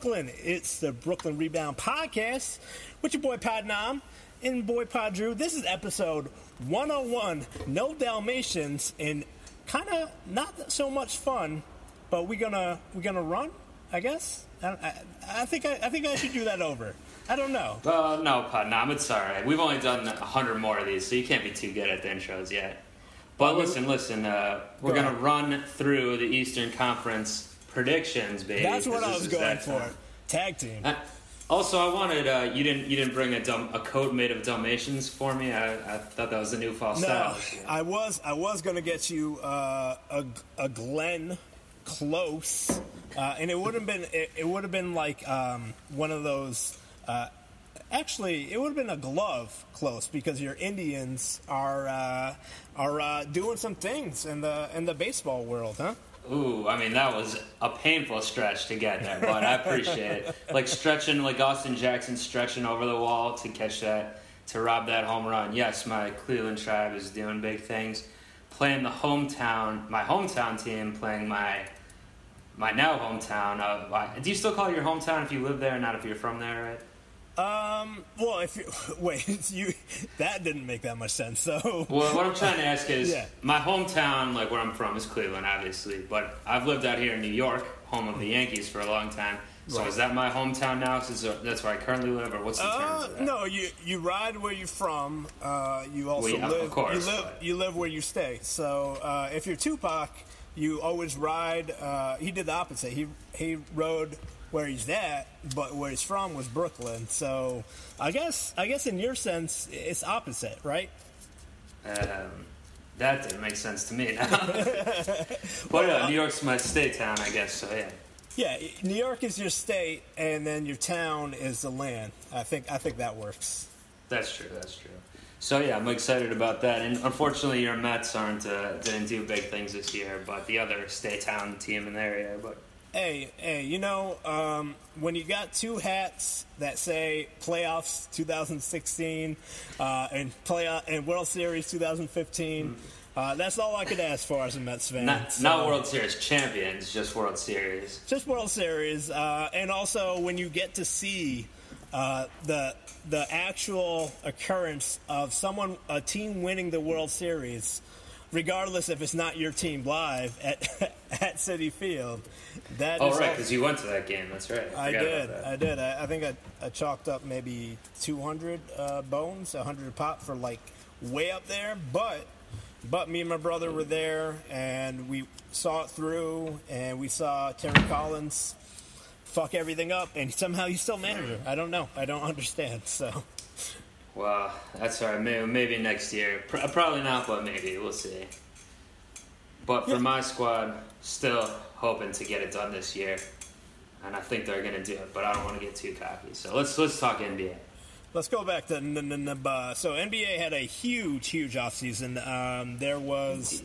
Brooklyn. It's the Brooklyn Rebound Podcast with your boy Pod Nam and boy Pod Drew. This is episode 101. No Dalmatians and kind of not so much fun, but we're gonna we're gonna run. I guess. I, I, I think I, I think I should do that over. I don't know. Uh, no, Pod Nam, it's all right. We've only done a hundred more of these, so you can't be too good at the intros yet. But listen, listen. Uh, we're Go gonna run through the Eastern Conference predictions, baby. That's what I was going for. time. Tag team. Uh, also, I wanted uh, you didn't you didn't bring a a coat made of Dalmatians for me. I, I thought that was a new fall No, style. I was I was gonna get you uh, a a Glenn Close, uh, and it would have been it, it would have been like um, one of those. Uh, actually, it would have been a glove close because your Indians are uh, are uh, doing some things in the in the baseball world, huh? Ooh, I mean that was a painful stretch to get there, but I appreciate it. Like stretching, like Austin Jackson stretching over the wall to catch that, to rob that home run. Yes, my Cleveland tribe is doing big things, playing the hometown, my hometown team, playing my, my now hometown. Uh, why- do you still call it your hometown if you live there, not if you're from there, right? Um. Well, if you wait, you that didn't make that much sense. So Well, what I'm trying to ask is, Yeah. my hometown, like where I'm from, is Cleveland, obviously, but I've lived out here in New York, home of the Yankees, for a long time. So Right. is that my hometown now? Since that's where I currently live, or what's the Uh, that? no, you you ride where you're from. Uh, you also of live. course, you live. but- You live where you stay. So uh, if you're Tupac, you always ride. Uh, he did the opposite. He he rode where he's at, but where he's from was Brooklyn. So I guess I guess in your sense, it's opposite, right? Um, that didn't make sense to me now. but uh, New York's my state town, I guess. So yeah. Yeah, New York is your state, and then your town is the land. I think I think that works. That's true. That's true. So yeah, I'm excited about that. And unfortunately, your Mets aren't uh, didn't do big things this year, but the other state town team in the area. But Hey, hey, you know, um, when you got two hats that say playoffs 2016 uh, and playoff and World Series 2015, uh, that's all I could ask for as a Mets fan. not So, not World Series champions, just World Series. just World Series, uh, and also when you get to see uh, the the actual occurrence of someone a team winning the World Series, regardless if it's not your team live at at Citi Field. That Oh right, because you went to that game. That's right. I forgot did. I did. I, I think I, I chalked up maybe 200 uh, bones, 100 pop for like way up there. But but me and my brother were there, and we saw it through, and we saw Terry Collins fuck everything up, and somehow he's still manager. I don't know. I don't understand. So Well, that's all right. Maybe, maybe next year. Probably not, but maybe we'll see. But for my squad, still hoping to get it done this year, and I think they're gonna do it. But I don't want to get too cocky. So let's let's talk NBA. let's go back to n- n- n- uh, so NBA had a huge, huge offseason. Um, there was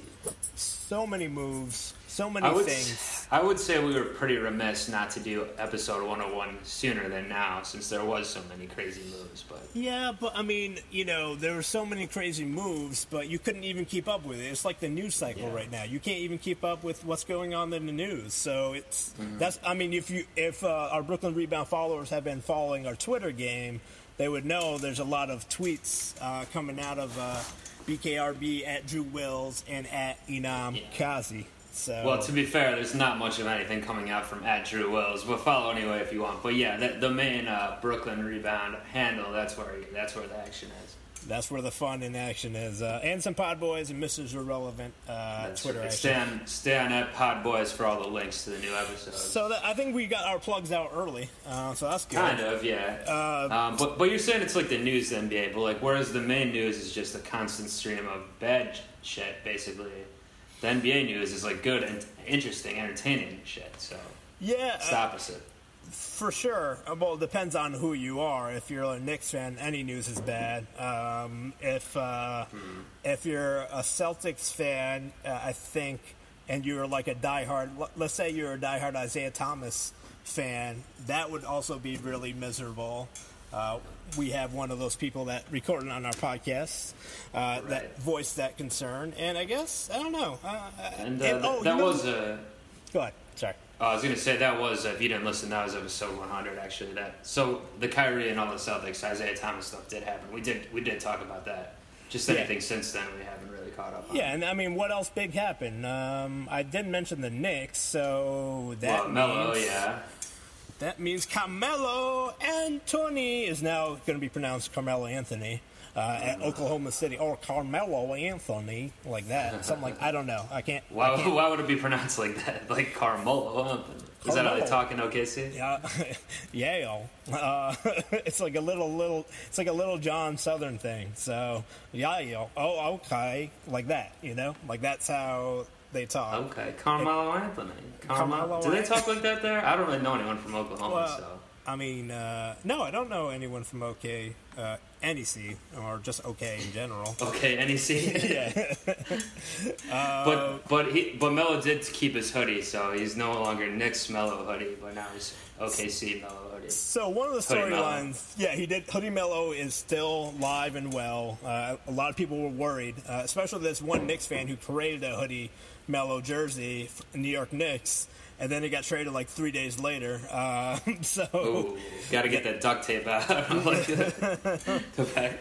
so many moves, so many I would things. I would say we were pretty remiss not to do episode 101 sooner than now, since there was so many crazy moves. But Yeah, but I mean, you know, there were so many crazy moves, but you couldn't even keep up with it. It's like the news cycle Yeah. right now. You can't even keep up with what's going on in the news. So it's Mm-hmm. that's. I mean, if you if uh, our Brooklyn Rebound followers have been following our Twitter game, they would know there's a lot of tweets uh, coming out of uh, BKRB at Drew Wills and at Inam Yeah. Kazi. So well, to be fair, there's not much of anything coming out from at Drew Wills, but follow anyway if you want. But yeah, the, the main uh, Brooklyn rebound handle that's where that's where the action is. that's where the fun in action is, uh, and some Pod Boys and Mrs. Irrelevant uh, Twitter right. Stay on, stay on at Pod Boys for all the links to the new episodes. So that, I think we got our plugs out early, uh, so that's good. Kind of, yeah. Uh, um, but but you're saying it's like the news NBA, but like whereas the main news is just a constant stream of bad shit, basically. The NBA news is like good and interesting, entertaining shit. So Yeah, it's the uh, opposite. for sure. Uh, Well, it depends on who you are. If you're a Knicks fan, any news is bad. Um, if uh, if you're a Celtics fan, uh, I think, and you're like a diehard, let- let's say you're a diehard Isaiah Thomas fan, that would also be really miserable. Uh, we have one of those people that recorded on our podcast uh, that voiced that concern, and I guess I don't know. Uh, uh, And uh, and- oh, that you know- was a. Go ahead. Sorry. Oh, I was gonna say that was if you didn't listen, that was episode 100 actually. That so the Kyrie and all the Celtics, Isaiah Thomas stuff did happen. We did we did talk about that. Just Yeah. anything since then, we haven't really caught up. on. Yeah, and I mean, what else big happened? Um, I didn't mention the Knicks, so that Well, Melo, yeah. That means Carmelo Anthony is now going to be pronounced Carmelo Anthony. Uh, at Oklahoma City, or Carmelo Anthony, like that, something like I don't know. I can't. I Why, can't why would it be pronounced like that? Like Carmelo? Is that how they talk in OKC? Yeah, Yale. Uh, it's like a little, little. It's like a little John Southern thing. So Yale. Oh, okay, like that. You know, like that's how they talk. Okay, Carmelo Anthony. Carmelo. Do they talk like that there? I don't really know anyone from Oklahoma, Well, so. I mean, uh, no, I don't know anyone from OK, uh, NEC, or just OK in general. Okay, NEC. yeah, but but he but Melo did keep his hoodie, so he's no longer Knicks Melo hoodie, but now he's OKC Melo hoodie. So one of the storylines, yeah, he did. Hoodie Melo is still live and well. Uh, a lot of people were worried, uh, especially this one Knicks fan who created a Hoodie Melo jersey New York Knicks, and then it got traded like three days later. Uh, so gotta get that duct tape out. the back.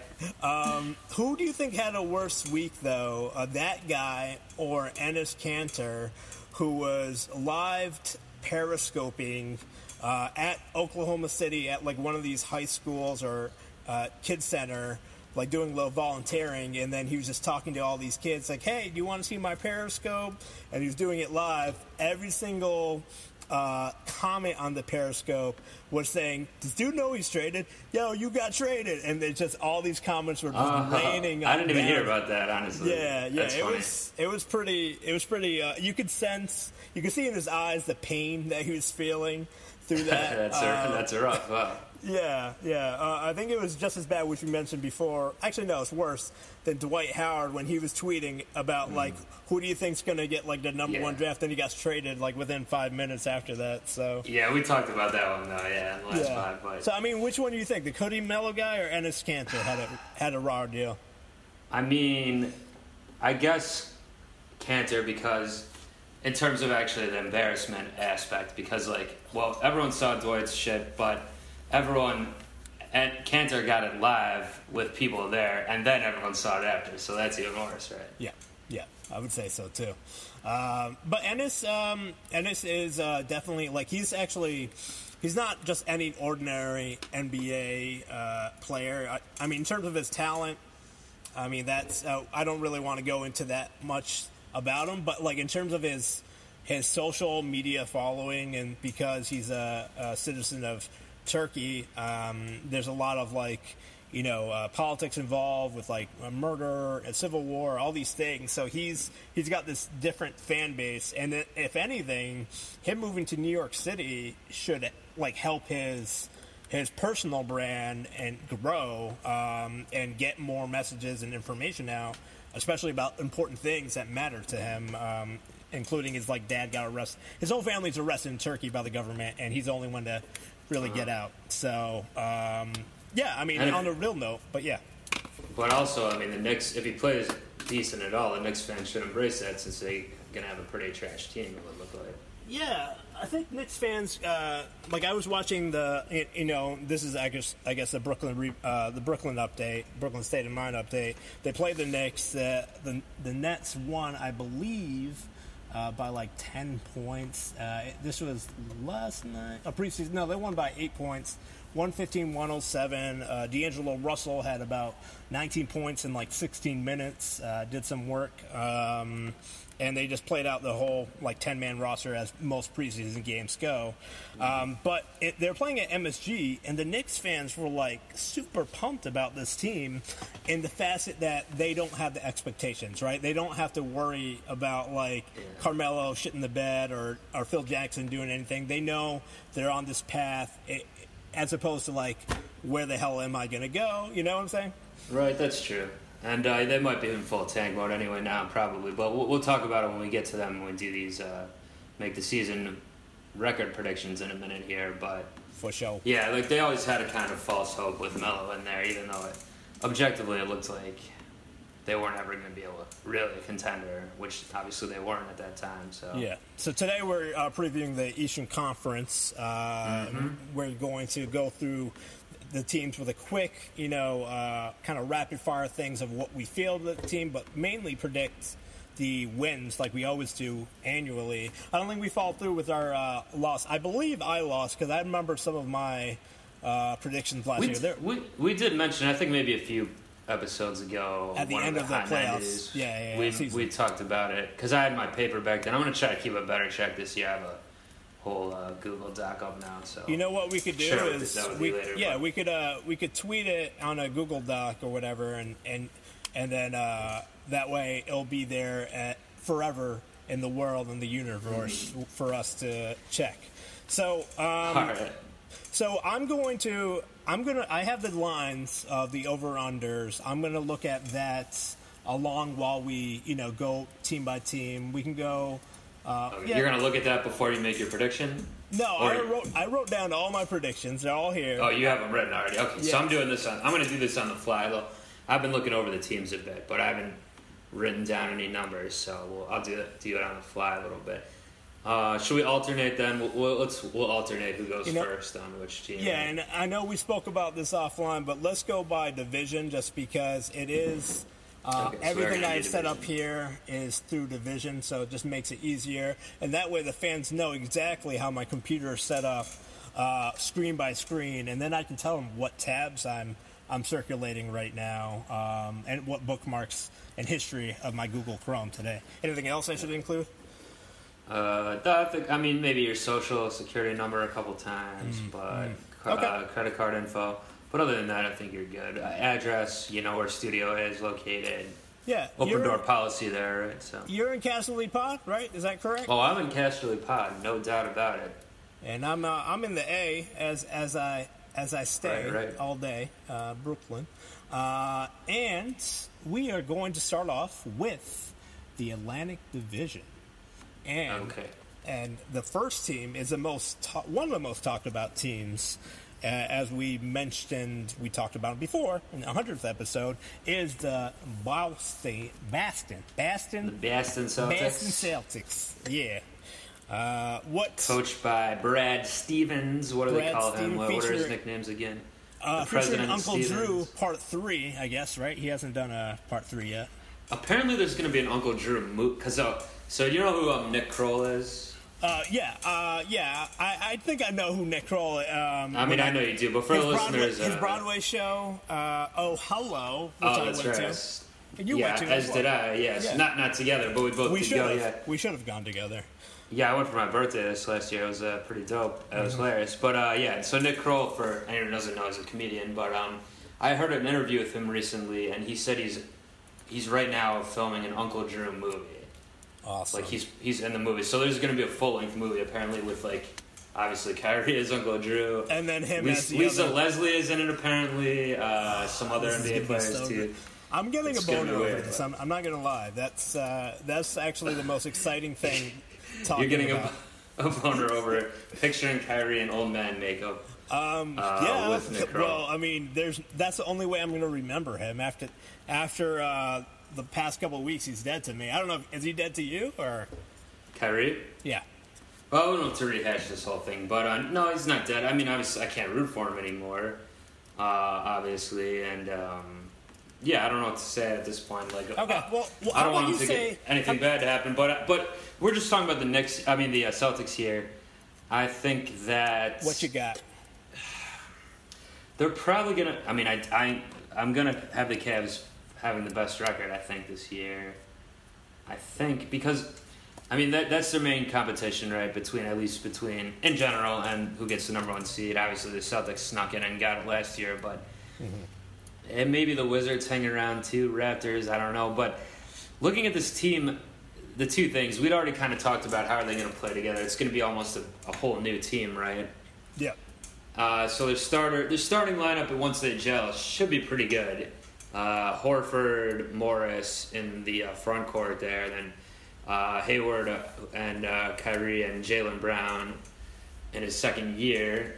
who do you think had a worse week though, uh, that guy or Enes Kanter, who was live t- periscoping uh, at Oklahoma City at like one of these high schools or uh, kid center, like doing a little volunteering, and then he was just talking to all these kids, like, "Hey, do you want to see my periscope?" And he was doing it live. Every single uh, comment on the Periscope was saying, "Does dude know he's traded? Yo, you got traded!" And they just all these comments were just Uh, raining. I didn't even hear about that, honestly. Yeah, yeah, That's it funny. was it was pretty. It was pretty. Uh, you could sense, you could see in his eyes the pain that he was feeling through that. that's Uh, a, that's a rough. Wow. yeah, yeah. Uh, I think it was just as bad, which we mentioned before. Actually, no, it's worse than Dwight Howard when he was tweeting about like who do you think's going to get like the number Mm. Yeah. one draft, and he got traded like within five minutes after that. So. Yeah, we talked about that one though. Yeah, the last Yeah. five. But So I mean, which one do you think, the Hoodie Melo guy or Enes Kanter had a had a raw deal? I mean, I guess Kanter because in terms of actually the embarrassment aspect, because like, well, everyone saw Dwight's shit, but everyone and Kanter got it live with people there, and then everyone saw it after, so that's even worse, right? Yeah, yeah, I would say so too. Um, but Enes, um, Enes is uh, definitely like he's actually he's not just any ordinary NBA uh, player. I, I mean, in terms of his talent, I mean that's uh, I don't really want to go into that much about him, but like in terms of his his social media following, and because he's a, a citizen of Turkey, um, there's a lot of like you know uh, politics involved with like a murder, a civil war, all these things. So he's he's got this different fan base, and if anything, him moving to New York City should like help his his personal brand and grow um, and get more messages and information out, especially about important things that matter to him, um, including his like dad got arrested. His whole family's arrested in Turkey by the government, and he's the only one to really get out. So um, yeah, I mean, And on a real note, but yeah, But also, I mean, the Knicks, if he plays decent at all, the Knicks fans should embrace that since they're gonna have a pretty trash team. It would look like. Yeah, I think Knicks fans uh, like I was watching the you know this is I guess I guess the Brooklyn uh, the Brooklyn update Brooklyn State of Mind update. They played the Knicks. Uh, the the Nets won, I believe. Uh, by like 10 points. Uh, this was last night. A preseason. No, they won by 8 points. 115 107. Uh, D'Angelo Russell had about 19 points in like 16 minutes. Uh, did some work. Um, and they just played out the whole like 10 man roster as most preseason games go. Um, but it, they're playing at MSG, and the Knicks fans were like super pumped about this team in the facet that they don't have the expectations, right? They don't have to worry about like Carmelo shitting the bed or, or Phil Jackson doing anything. They know they're on this path, it, as opposed to like, where the hell am I going to go? You know what I'm saying? Right, that's true. And uh, they might be in full tank mode anyway now, probably. But we'll, we'll talk about it when we get to them when we do these, uh, make the season record predictions in a minute here. But For sure. yeah, like they always had a kind of false hope with Melo in there, even though it, objectively it looked like they weren't ever going to be able to really a contender, which obviously they weren't at that time. So Yeah. So today we're uh, previewing the Eastern Conference. Uh, Mm-hmm. We're going to go through the teams with a quick, you know, uh, kind of rapid fire things of what we feel the team, but mainly predict the wins like we always do annually. I don't think we fall through with our uh, loss. I believe I lost because I remember some of my uh, predictions last we, year. There, we we did mention I think maybe a few episodes ago At the end of of the, the playoffs. 90s, Yeah, yeah, yeah, we we talked about it because I had my paper back then. I'm going to try to keep a better check this year. I have a whole uh, Google Doc up now. So You know what we could do with is we, later, yeah but- we could uh, we could tweet it on a Google Doc or whatever and and and then uh, that way it'll be there at forever in the world and the universe Mm-hmm. for us to check. So um, right. so I'm going to I'm gonna I have the lines of the over unders. I'm gonna look at that along while we you know go team by team. We can go. Uh, Okay, yeah. You're going to look at that before you make your prediction. no, I wrote I wrote down all my predictions. They're all here. Oh, you have them written already. Okay, so I'm doing this on. I'm going to do this on the fly. Though I've been looking over the teams a bit, but I haven't written down any numbers. So we'll, I'll do it, do it on the fly a little bit. Uh, should we alternate then? We'll, we'll, let's we'll alternate who goes You know- first on which team. Yeah, and I know we spoke about this offline, but let's go by division just because it is. Uh, Okay, so everything I do set up here is through division, so it just makes it easier. And that way the fans know exactly how my computer is set up uh, screen by screen, and then I can tell them what tabs I'm I'm circulating right now um, and what bookmarks and history of my Google Chrome today. Anything else I should include? Uh, I think I mean maybe your social security number a couple times, but uh, Mm, Okay. credit card info. But other than that, I think you're good. Uh, address, you know where studio is located. Yeah, Open door policy there, right? So. You're in Castle League Pod, right? Is that correct? Oh, I'm in Casterly Pod, no doubt about it. And I'm uh, I'm in the A as as I as I stay Right, right. all day, uh, Brooklyn, uh, and we are going to start off with the Atlantic Division, and Okay. and the first team is the most ta- one of the most talked about teams. Uh, as we mentioned, we talked about it before in the hundredth episode, is the Boston Baston Baston The Boston Celtics, Baston Celtics. Yeah. Uh, what coached by Brad Stevens. What do they Brad call him? What, what are his nicknames again? Uh, featuring President Uncle Stevens. Drew, part three, I guess, right? He hasn't done a part three yet. Apparently, there's going to be an Uncle Drew movie. Cause uh, so you know who um, Nick Kroll is? Uh, yeah, uh, yeah. I, I think I know who Nick Kroll. Um, I mean, I know you do, but for the Broadway, listeners, his uh, Broadway show, uh, Oh Hello, which oh, I that's went right. to. And you yeah, went to as did I. Yes, Yeah. not not together, but we both We did should go. have. Yeah, We should have gone together. yeah. I went for my birthday this last year. It was uh, pretty dope. It Mm-hmm. was hilarious. But uh, yeah, so Nick Kroll, for anyone who doesn't know, is a comedian. But um, I heard an interview with him recently, and he said he's he's right now filming an Uncle Drew movie. Awesome. Like he's he's in the movie, so there's going to be a full length movie apparently with like obviously Kyrie as Uncle Drew. and then him as Lisa, the Lisa other. Leslie is in it apparently. Uh, some other This NBA players so too. good. I'm getting It's a boner over this. I'm, I'm not gonna lie. That's uh, that's actually the most exciting thing. Talking You're getting about. a, a boner over it. picturing Kyrie in old man makeup. Um, uh, yeah. with Nick well, I mean, there's that's the only way I'm going to remember him after after uh, the past couple of weeks. He's dead to me. I don't know. If, is he dead to you or? Kyrie. Yeah. Well, I don't know to rehash this whole thing, but uh, no, he's not dead. I mean, obviously, I can't root for him anymore, uh, obviously, and um, yeah, I don't know what to say at this point. Like, Okay. uh, Well, well I don't want him to say? get anything bad to happen, but but we're just talking about the Knicks. I mean, the uh, Celtics here. I think that What you got? they're probably gonna. I mean, I I I'm gonna have the Cavs having the best record. I think this year. I think because. I mean that that's their main competition, right? Between at least between in general and who gets the number one seed. Obviously, the Celtics snuck in and got it last year, but and maybe the Wizards hang around too. Raptors, I don't know. But looking at this team, the two things we'd already kind of talked about how are they going to play together. It's going to be almost a, a whole new team, right? Yeah. Uh, so their starter, their starting lineup, once they gel, should be pretty good. Uh, Horford, Morris in the uh, front court there, then uh, Hayward uh, and uh, Kyrie and Jaylen Brown in his second year.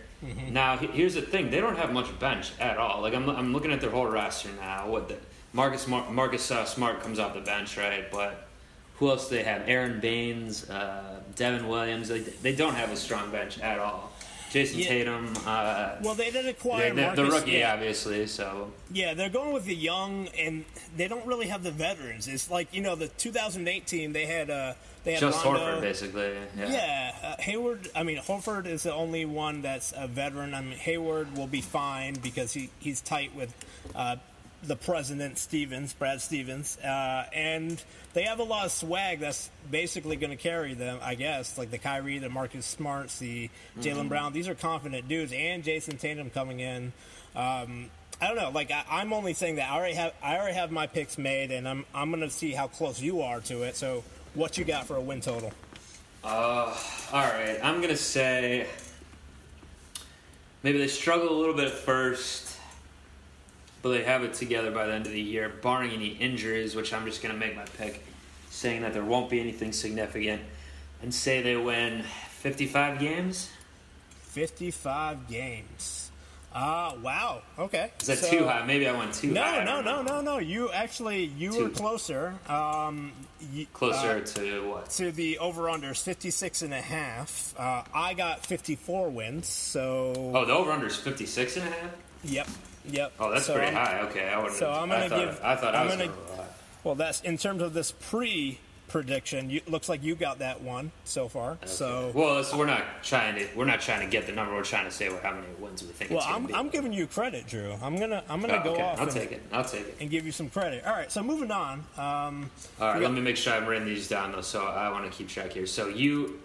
Now he- here's the thing: they don't have much bench at all. Like I'm, I'm looking at their whole roster now. What the, Marcus Mar- Marcus uh, Smart comes off the bench, right? But who else do they have? Aron Baynes, uh, Devin Williams. Like, they don't have a strong bench at all. Jayson Yeah. Tatum. Uh, Well, they did acquire they- the rookie, yeah. obviously. So Yeah, they're going with the young, and they don't really have the veterans. It's like you know the 2008 team. They had uh, they had just Rondo. Horford, basically. Yeah. Yeah, uh, Hayward. I mean, Horford is the only one that's a veteran. I mean, Hayward will be fine because he, he's tight with uh, the president Stevens, Brad Stevens, uh, and they have a lot of swag that's basically going to carry them. I guess like the Kyrie, the Marcus Smarts, the Jaylen Brown. These are confident dudes, and Jayson Tatum coming in. Um, I don't know. Like I, I'm only saying that I already have I already have my picks made, and I'm I'm going to see how close you are to it. So, what you got for a win total? Uh, all right, I'm gonna say maybe they struggle a little bit at first, but they have it together by the end of the year, barring any injuries. Which I'm just gonna make my pick, saying that there won't be anything significant, and say they win 55 games. 55 games. Ah, wow. Okay. Is that So- too high? Maybe I went too No, high. I no, no, no, no. You actually you were closer. Um, you, Closer uh, to what? to the over/unders 56 and a half. Uh, I got 54 wins. So Oh, the over/under is 56 and a half. yep, yep. Oh, that's So pretty I'm- high. Okay, I would. so I'm gonna thought, give- I thought I I'm was gonna- gonna. Well, that's in terms of this pre prediction. You, looks like you got that one so far. So well, so we're not trying to we're not trying to get the number. We're trying to say how many wins we think. well, it's I'm be. I'm giving you credit, Drew. I'm gonna I'm gonna Oh, go okay. off I'll and, take it. I'll take it. and give you some credit. All right. So moving on. Um, All right, let got- me make sure I'm writing these down though, so I want to keep track here. So you,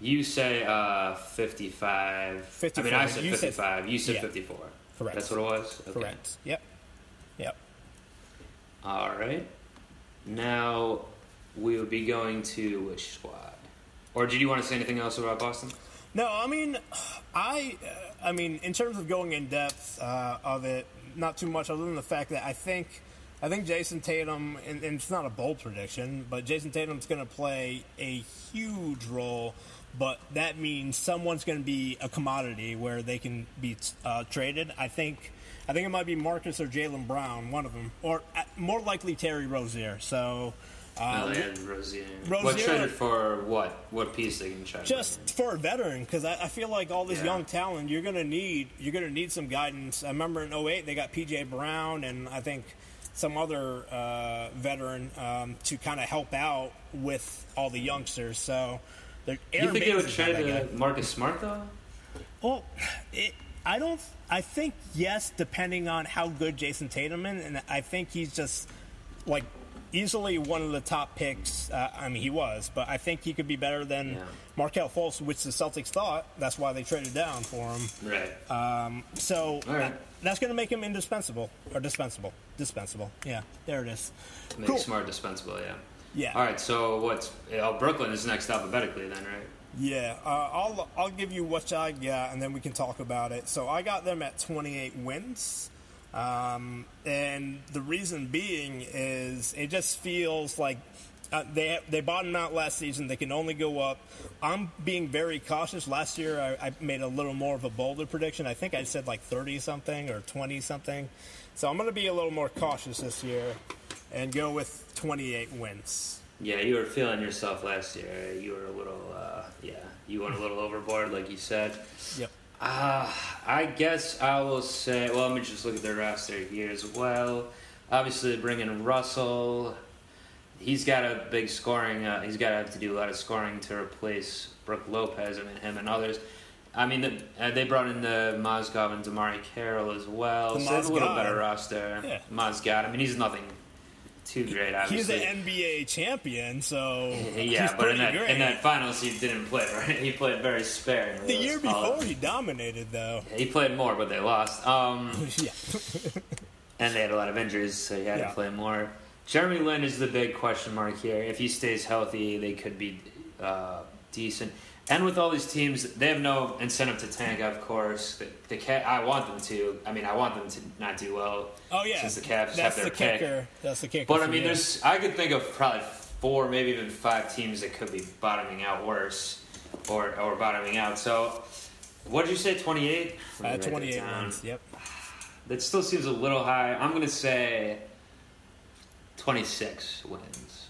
you say uh, 55. I mean, I said You said- 55. you said yeah. 54. Correct. That's what it was. Okay. correct. Yep. Yep. All right. Now we would be going to which squad? Or did you want to say anything else about Boston? No, I mean, I, I mean, in terms of going in depth uh, of it, not too much other than the fact that I think, I think Jayson Tatum, and, and it's not a bold prediction, but Jayson Tatum's going to play a huge role. But that means someone's going to be a commodity where they can be uh, traded. I think, I think it might be Marcus or Jaylen Brown, one of them, or uh, more likely Terry Rozier. So. Uh, oh, yeah, Rozier. Rozier- What traded for what? What piece they can trade? just for a veteran because I, I feel like all this Yeah. young talent you're gonna need you're gonna need some guidance i remember in 08 they got pj brown and i think some other uh, veteran um, to kind of help out with all the youngsters so they're- you think they would trade uh, Marcus Smart though? well, it, I don't. I think yes, depending on how good Jayson Tatum is, and I think he's just like easily one of the top picks. Uh, I mean, he was, but I think he could be better than Yeah. Markelle Fultz, which the Celtics thought. That's why they traded down for him. Right. Um, so right. that- that's going to make him indispensable or dispensable. Dispensable. Yeah, there it is. Make cool. Smart dispensable. Yeah. Yeah. All right. So what's? Oh, Brooklyn is next alphabetically then, right? Yeah, uh, I'll I'll give you what I got, and then we can talk about it. So I got them at 28 wins, um, and the reason being is it just feels like uh, they they bottomed out last season. They can only go up. I'm being very cautious. Last year I, I made a little more of a bolder prediction. I think I said like 30 something or 20 something. So I'm going to be a little more cautious this year and go with 28 wins. Yeah, you were feeling yourself last year. You were a little, uh, yeah, you went a little overboard, like you said. Yep. Uh, I guess I will say, well, let me just look at their roster here as well. Obviously, bringing Russell. He's got a big scoring, uh, he's got to have to do a lot of scoring to replace Brook Lopez, I mean, him and others. I mean, the, uh, they brought in the Mozgov and DeMarre Carroll as well. The so they have a little better roster. Yeah. Mozgov, I mean, he's nothing too great, He's an NBA champion, so Yeah, he's but in that great. in that finals he didn't play right. He played very sparingly. the year before, he dominated, though. he played more, but they lost. Um, yeah, and they had a lot of injuries, so he had Yeah. to play more. Jeremy Lin is the big question mark here. If he stays healthy, they could be uh, decent. And with all these teams, they have no incentive to tank. Of course, the, the Ca- I want them to. I mean, I want them to not do well. oh yeah. Since the Cavs have their the pick. kicker. That's the kicker. But I mean, there's I could think of probably four, maybe even five teams that could be bottoming out worse, or or bottoming out. So, what did you say? Twenty eight. uh, 28 wins. Yep. That still seems a little high. I'm gonna say 26 wins.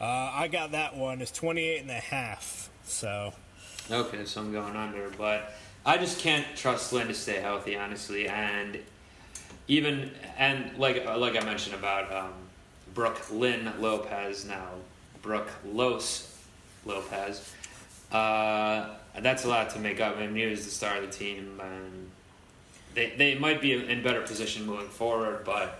Uh, I got that one. It's 28 and a half. So, Okay, so I'm going under, but I just can't trust Lin to stay healthy, honestly, and even and like like I mentioned about um, Brooke Lynn Lopez now Brooke Los Lopez. Uh, that's a lot to make up. I mean, he was the star of the team, and they they might be in better position moving forward, but.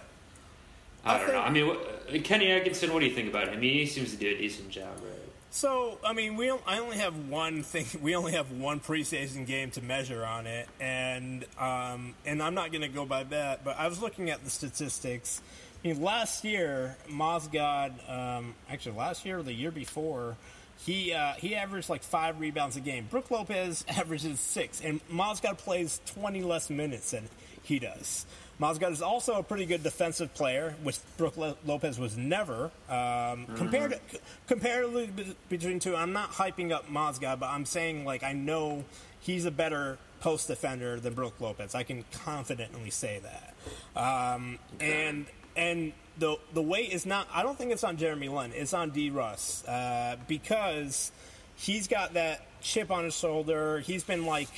I, I don't think- know. I mean, Kenny Atkinson. What do you think about him? I mean, he seems to do a decent job, right? So I mean, we I only have one thing. We only have one preseason game to measure on it, and um, and I'm not going to go by that. But I was looking at the statistics. I mean, last year, Mozgov, um, actually last year or the year before, he uh, he averaged like five rebounds a game. Brook Lopez averages six, and Mozgov plays 20 less minutes than he does. Mozgov is also a pretty good defensive player, which Brook Lo- Lopez was never. Um, Compared comparatively be- between two, I'm not hyping up Mozgov, but I'm saying like I know he's a better post defender than Brook Lopez. I can confidently say that. Um, And and the the weight is not. I don't think it's on Jeremy Lin. It's on D. Russ uh, because he's got that chip on his shoulder. He's been like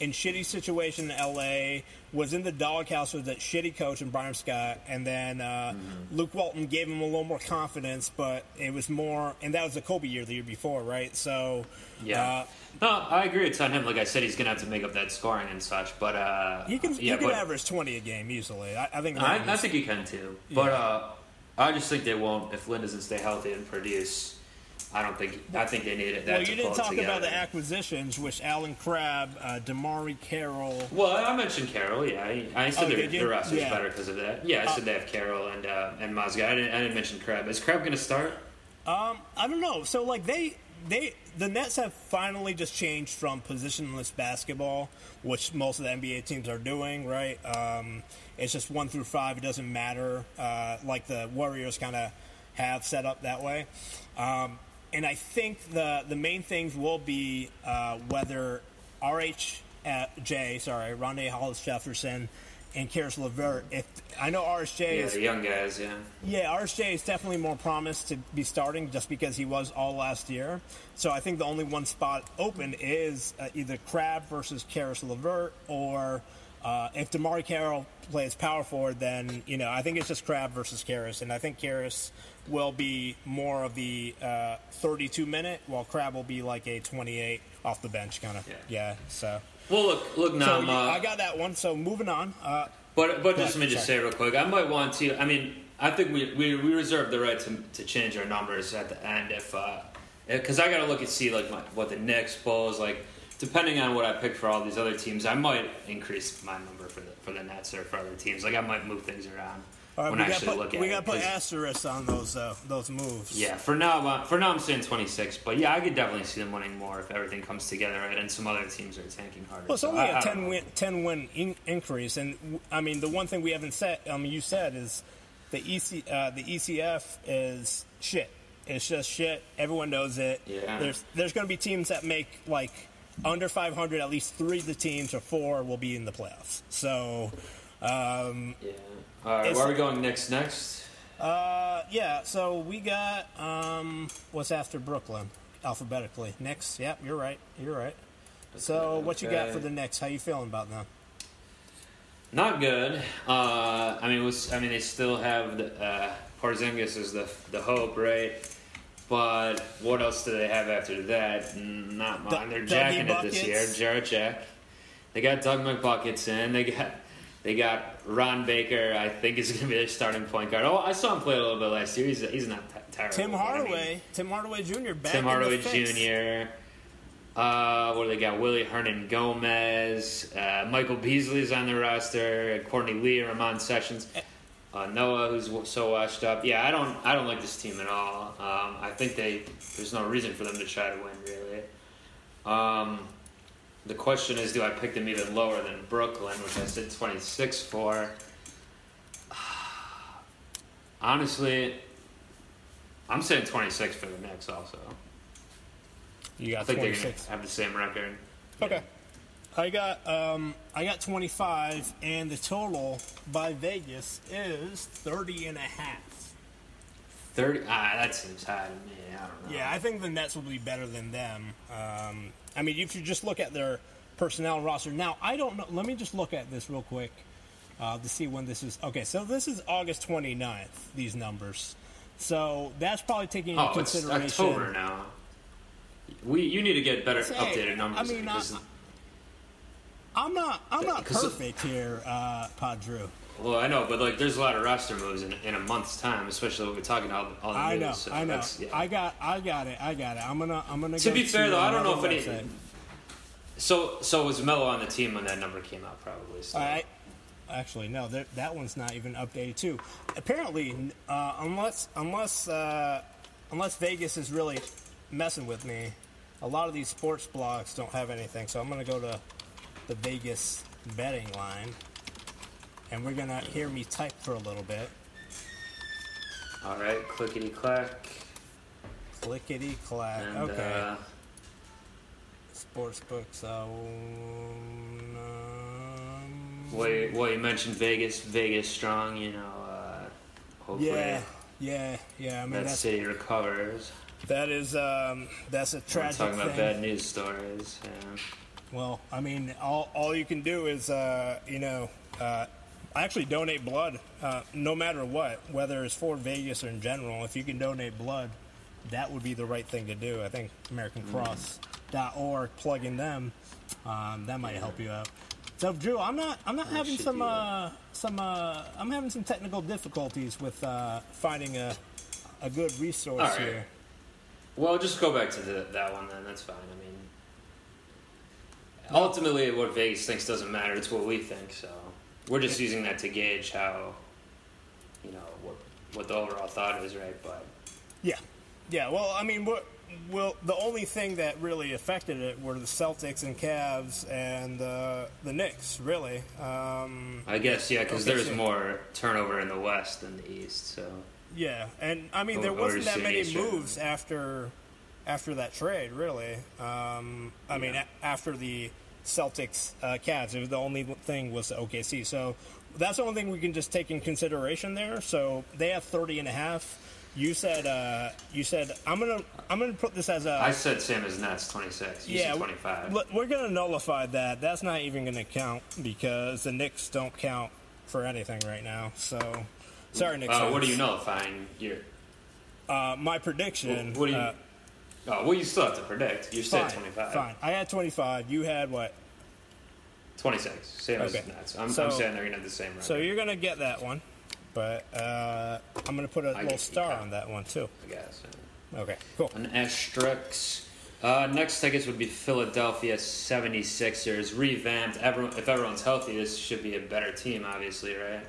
in shitty situation in LA. Was in the doghouse with that shitty coach and Byron Scott, and then uh, Luke Walton gave him a little more confidence, but it was more. And that was the Kobe year, the year before, right? So Yeah. uh, no, I agree. It's on him. Like I said, he's gonna have to make up that scoring and such. But uh, he can yeah, can but average twenty a game easily. I, I think. I, I think he can too. But uh, I just think they won't if Lin doesn't stay healthy and produce. I don't think. I think they need it. That Well, you didn't talk about the acquisitions, which Allen Crabbe, uh, DeMarre Carroll. Well, I mentioned Carroll. Yeah, I, I said Oh, their, roster's Yeah. better because of that. Yeah, I said they have Carroll and uh, and Mozgov. I didn't, I didn't mention Crabbe. Is Crabbe going to start? Um, I don't know. So like they they the Nets have finally just changed from positionless basketball, which most of the NBA teams are doing. Right? Um, it's just one through five. It doesn't matter. Uh, like the Warriors kind of have set up that way. Um, and I think the the main things will be uh, whether RHJ, sorry, Rondae Hollis Jefferson, and Caris LeVert. If I know RSJ Yeah, is young guys. Yeah. yeah, RSJ is definitely more promised to be starting just because he was all last year. So I think the only one spot open is uh, either Crabbe versus Caris LeVert, or uh, if DeMarre Carroll plays power forward, then you know I think it's just Crabbe versus Caris, and I think Caris will be more of the uh, 32 minute, while Crabbe will be like a 28 off the bench kind of. Yeah. Yeah. So. Well, look, look now. So uh, I got that one. So moving on. Uh, But but just let me just say real quick, I might want to. I mean, I think we we, we reserve the right to, to change our numbers at the end if because I got to look and see like my, what the Knicks, Bulls, like depending on what I pick for all these other teams, I might increase my number for the for the Nets or for other teams. Like I might move things around all right, when we I got actually put, look at we it. got to put asterisks on those uh, those moves. yeah, for now, uh, for now I'm saying 26, but yeah, I could definitely see them winning more if everything comes together, right? And some other teams are tanking harder. Well, it's So only I- a I 10 win, 10 win in, increase, and w- I mean the one thing we haven't said, I mean you said is the EC uh, the ECF is shit. It's just shit. Everyone knows it. Yeah. There's there's going to be teams that make like under 500. At least three of the teams or four will be in the playoffs. So. Um, Yeah. All right, It's- where are we going next? Next. uh, yeah, so we got um, what's after Brooklyn alphabetically. Knicks. Yep, you're right. You're right. So what you got for the Knicks? How you feeling about them? Not good. Uh, I mean, it was, I mean, they still have the, uh, Porzingis is the the hope, right? But what else do they have after that? Not mine. They're Dougie jacking it this year. Jarrett Jack. They got Doug McBuckets in. They got they got Ron Baker. I think is going to be their starting point guard. Oh, I saw him play a little bit last year. He's he's not t- terrible. Tim but I mean- Hardaway, Tim Hardaway Jr. back Tim in the Hardaway. Jr. Uh, what do they got? Willy Hernangómez, uh, Michael Beasley's on the roster, Courtney Lee, Ramon Sessions, uh, Noah, who's so washed up. Yeah, I don't, I don't like this team at all. Um, I think they, there's no reason for them to try to win really. Um, the question is, do I pick them even lower than Brooklyn, which I said 26 for? Honestly, I'm saying 26 for the Knicks also. You I got think they're 26. gonna have the same record. Okay. I got um, I got 25, and the total by Vegas is 30 and a half. Thirty. Ah, that seems high to me. I don't know. Yeah, I think the Nets will be better than them. Um, I mean, if you just look at their personnel roster now, I don't know. Let me just look at this real quick uh, to see when this is. Okay, so this is August 29th. These numbers. So that's probably taking into oh, it's consideration. October now. We you need to get better Say, updated numbers. I mean, uh, I'm not. I'm not perfect here, uh, Pod Drew. Well, I know, but like, there's a lot of roster moves in, in a month's time, especially when we're talking all, all the I news. know. so I know. that's- yeah. I got. I got it. I got it. I'm gonna. I'm gonna. To be fair, though, I don't know if any- website. So so was Melo on the team when that number came out? Probably. So. I actually no, that that one's not even updated too. Apparently, uh, unless unless uh, unless Vegas is really messing with me, a lot of these sports blogs don't have anything. So I'm gonna go to the Vegas betting line, and we're gonna hear me type for a little bit. all right, clickety clack. Clickety clack. And Okay. uh, Sportsbook. So. Um, well, you, you mentioned Vegas, Vegas strong. You know, uh, hopefully yeah. Yeah. Yeah. I mean that city recovers. that is um, that's a We're tragic talking about thing. bad news stories. Yeah. Well, I mean, all, all you can do is, uh, you know, uh, actually donate blood, uh, no matter what, whether it's for Vegas or in general. If you can donate blood, that would be the right thing to do. I think AmericanCross.org, plugging them, um, that might help you out. So, Drew, I'm not, I'm not having some, uh, some, uh, I'm having some technical difficulties with uh, finding a, a good resource All right. here. Well, just go back to the, that one then. That's fine. I mean, ultimately, what Vegas thinks doesn't matter. It's what we think. So we're just using that to gauge how, you know, what what the overall thought is, right? But Yeah, yeah. Well, I mean, what, well, the only thing that really affected it were the Celtics and Cavs and uh, the Knicks, really. Um, I guess yeah, because there's more turnover in the West than the East. So yeah, and I mean, there wasn't that many moves after after that trade, really. Um, I mean, a- after the Celtics uh, Cavs, it was the only thing was the OKC. So that's the only thing we can just take in consideration there. So they have 30 and a half. You said uh, you said I'm gonna I'm gonna put this as a I said Sam is Nets, 26. You yeah, said 25. Look, we're going to nullify that. That's not even going to count because the Knicks don't count for anything right now. So, sorry, Knicks. uh, what are you nullifying? Your Uh, my prediction. what do you? Uh, oh, well, you still have to predict. You said fine, 25. Fine. I had 25. You had what? 26. Same Okay. as Nets. I'm, So- I'm saying they're gonna have the same record. So you're going to get that one, but uh, I'm going to put a I little star on that one too. I guess. Okay, cool. An asterisk. Uh, next, I guess, would be Philadelphia 76ers. Revamped. Everyone, if everyone's healthy, this should be a better team, obviously, right?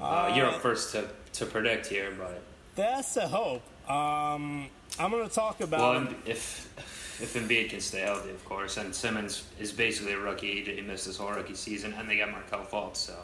Uh, you're up first to, to predict here, but. That's the hope. Um, I'm going to talk about. Well, if if Embiid can stay healthy, of course, and Simmons is basically a rookie. He missed his whole rookie season, and they got Markelle Fultz, so.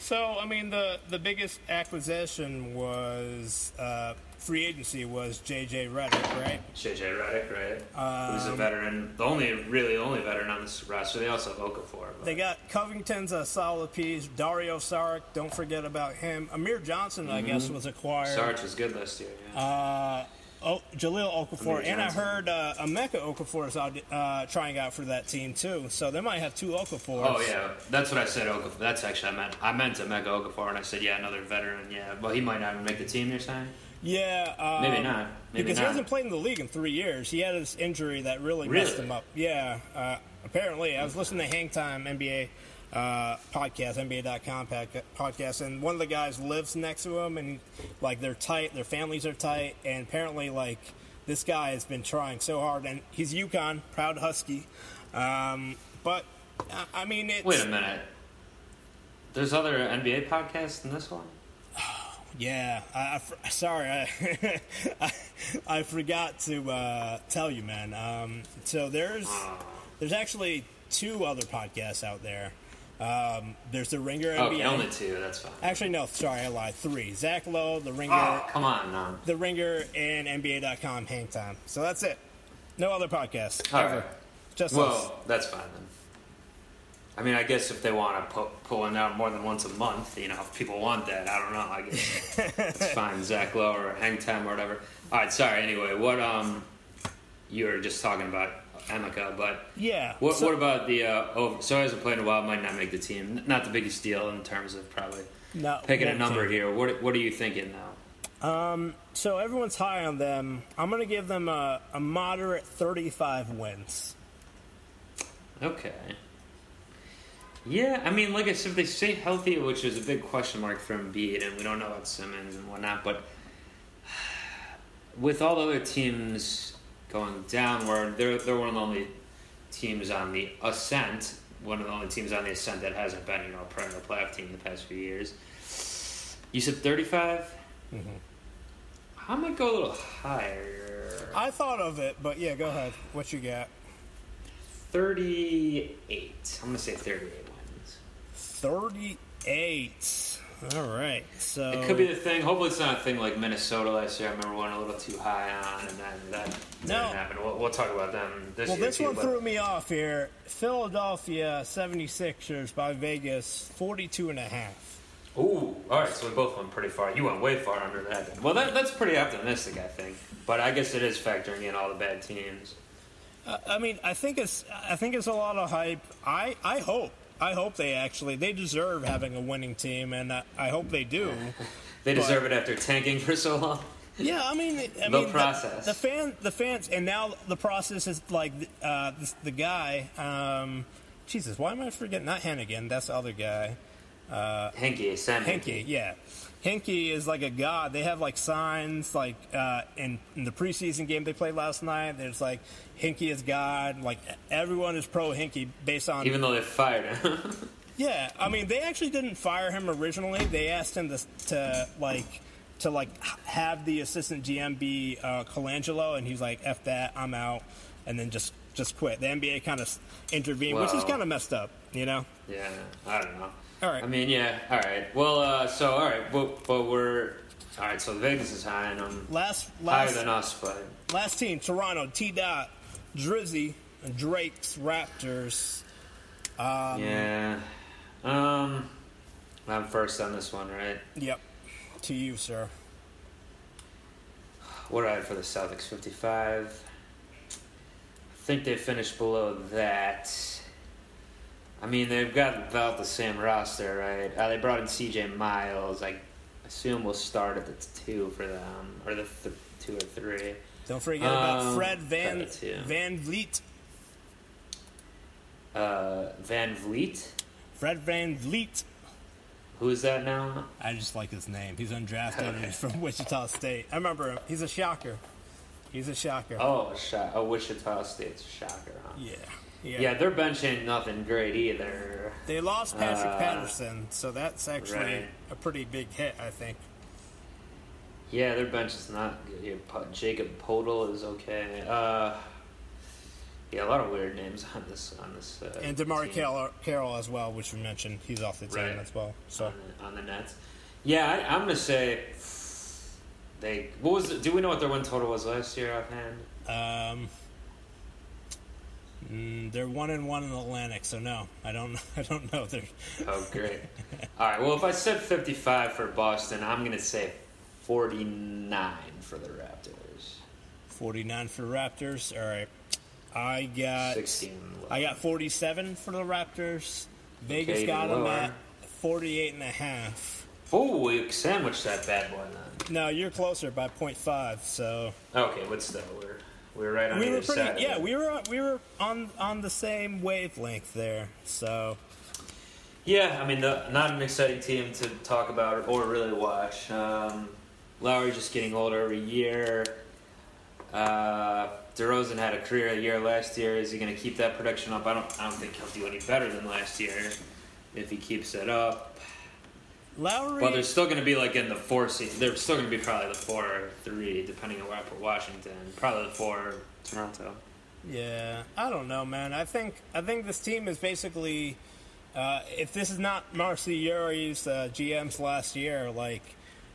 So, I mean, the the biggest acquisition was uh, free agency was J.J. Redick, right? JJ Redick, right? Who's a veteran. The only, really, the only veteran on this roster. They also have Okafor. But They got Covington's a solid piece. Dario Saric, don't forget about him. Amir Johnson, I guess, was acquired. Sarge was good last year. Yeah. Uh, oh, Jahlil Okafor, and I heard uh, Emeka Okafor is out, uh, trying out for that team too. So they might have two Okafors. Oh yeah, that's what I said. Okafor. That's actually I meant. I meant to Mega Okafor, and I said yeah, another veteran. Yeah, but he might not even make the team. You're saying? Yeah, um, Maybe not. Maybe because not. he hasn't played in the league in three years. He had this injury that really, messed him up. Yeah, uh, apparently. I was listening to Hang Time NBA uh, podcast, NBA.com podca- podcast, and one of the guys lives next to him, and like they're tight, their families are tight, and apparently, like this guy has been trying so hard, and he's UConn, proud Husky, um, but I mean, it's, Wait a minute. There's other NBA podcasts than this one. Yeah, I, I sorry, I, I, I forgot to uh, tell you, man. Um, so there's there's actually two other podcasts out there. Um, there's the Ringer NBA. Okay, only two. That's fine. Actually, no, sorry, I lied. Three: Zach Lowe, the Ringer, Oh, come on, no. the Ringer, and NBA.com Hang Time. So that's it. No other podcasts All ever. right. Just us. Well, that's fine then. I mean, I guess if they want to pu- pull one out more than once a month, you know, if people want that, I don't know. I guess that's fine. Zach Lowe or Hang Time or whatever. All right, sorry. Anyway, what um, you were just talking about Emeka, but Yeah. what so- what about the uh, over? So hasn't played in a while, might not make the team. Not the biggest deal in terms of probably No, picking a number take. here. What what are you thinking now? So everyone's high on them. I'm going to give them a, a moderate 35 wins. Okay. Yeah, I mean, like I said, if they stay healthy, which is a big question mark for Embiid, and we don't know about Simmons and whatnot, but with all the other teams going downward, they're they're one of the only teams on the ascent. One of the only teams on the ascent that hasn't been, you know, a perennial playoff team in the past few years. You said 35. Mm-hmm. I might go a little higher. I thought of it, but yeah, go ahead. What you got? 38. I'm gonna say 38 wins. 38. All right. So It could be the thing. Hopefully, it's not a thing like Minnesota last year. I remember one a little too high on, and then that No. didn't happen. We'll, we'll talk about them this Well, year. this too, one but- threw me off here. Philadelphia 76ers by Vegas 42 and a half. Ooh, all right. So we both went pretty far. You went way far under that. Then. Well, that, that's pretty optimistic, I think. But I guess it is factoring in all the bad teams. Uh, I mean, I think it's I think it's a lot of hype. I I hope I hope they actually they deserve having a winning team, and I, I hope they do. They But- deserve it after tanking for so long. Yeah, I mean, I The mean, process. The, fan, the fans, and now the process is like uh, this, the guy. Um, Jesus, why am I forgetting? Not Hennigan. That's the other guy. Henke, Sam Hinkie, yeah. Hinkie is like a god. They have like signs like uh, in, in the preseason game they played last night. There's like Hinkie is God. Like everyone is pro Hinkie based on. Even though they fired him. yeah, I mean they actually didn't fire him originally. They asked him to, to like to like have the assistant GM be uh, Colangelo, and he's like, "F that, I'm out," and then just just quit. The NBA kind of intervened, which is kind of messed up, you know. yeah, I don't know. All right. I mean, yeah, all right. Well, uh, so, all right. But, but we're. All right, so Vegas is high, and I'm Last higher last than us, but. Last team, Toronto, T. Dot, Drizzy, and Drake's Raptors. yeah. Um, I'm first on this one, right? Yep. To you, sir. What I have for the Celtics? 55. I think they finished below that. I mean, they've got about the same roster, right? Uh, they brought in CJ Miles. I assume we'll start at the two for them, or the th- two or three. Don't forget about Um, Fred Van. VanVleet. Uh, VanVleet. Fred VanVleet. Who is that now? I just like his name. He's undrafted and he's from Wichita State. I remember him. He's a shocker. He's a shocker. Oh, Sha- oh Wichita State's a shocker, huh? Yeah. Yeah. Yeah, their bench ain't nothing great either. They lost Patrick Uh, Patterson, so that's actually right. a pretty big hit, I think. Yeah, their bench is not good. Jakob Poeltl is okay. Uh, yeah, a lot of weird names on this on this. Uh, And team. Carroll, Carroll as well, which we mentioned. He's off the team Right. as well. So on the, on the Nets. Yeah, I, I'm gonna say they. What was? The, do we know what their win total was last year offhand? Um, mm, they're one and one in the Atlantic, so no, I don't. I don't know. They're Oh, great. All right. Well, if I said 55 for Boston, I'm gonna say 49 for the Raptors. forty nine for the Raptors. All right, I got 16. I got forty seven for the Raptors. Vegas Okay, got them at 48 and a half. Oh, we sandwiched that bad boy then. No, you're closer by 0.5, so Okay, what's still, we're we're right on we were pretty. side. Yeah, we were we were on on the same wavelength there. So Yeah, I mean, the, not an exciting team to talk about or really watch. Um, Lowry just getting older every year. Uh, DeRozan had a career year last year. Is he going to keep that production up? I don't. I don't think he'll do any better than last year if he keeps it up. Lowry. But they're still going to be like in the four seed. They're still going to be probably the four or three, depending on where I put Washington. Probably the four Toronto. Yeah, I don't know, man. I think I think this team is basically, uh, if this is not Masai Ujiri's uh, GM's last year, like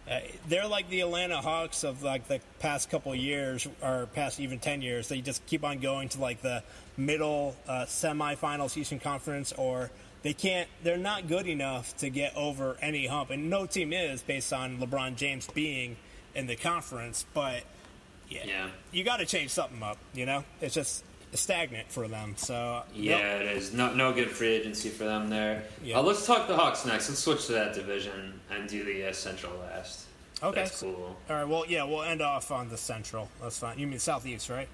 uh, they're like the Atlanta Hawks of like the past couple years or past even ten years. They just keep on going to like the middle uh, semifinals Eastern Conference or they can't. They're not good enough to get over any hump, and no team is based on LeBron James being in the conference. But yeah, Yeah. you got to change something up. You know, it's just stagnant for them. So Yeah, it is. No, no good free agency for them there. Yeah. Uh, let's talk the Hawks next. Let's switch to that division and do the uh, Central last. Okay. That's cool. All right. Well, yeah, we'll end off on the Central. That's fine. You mean Southeast, right?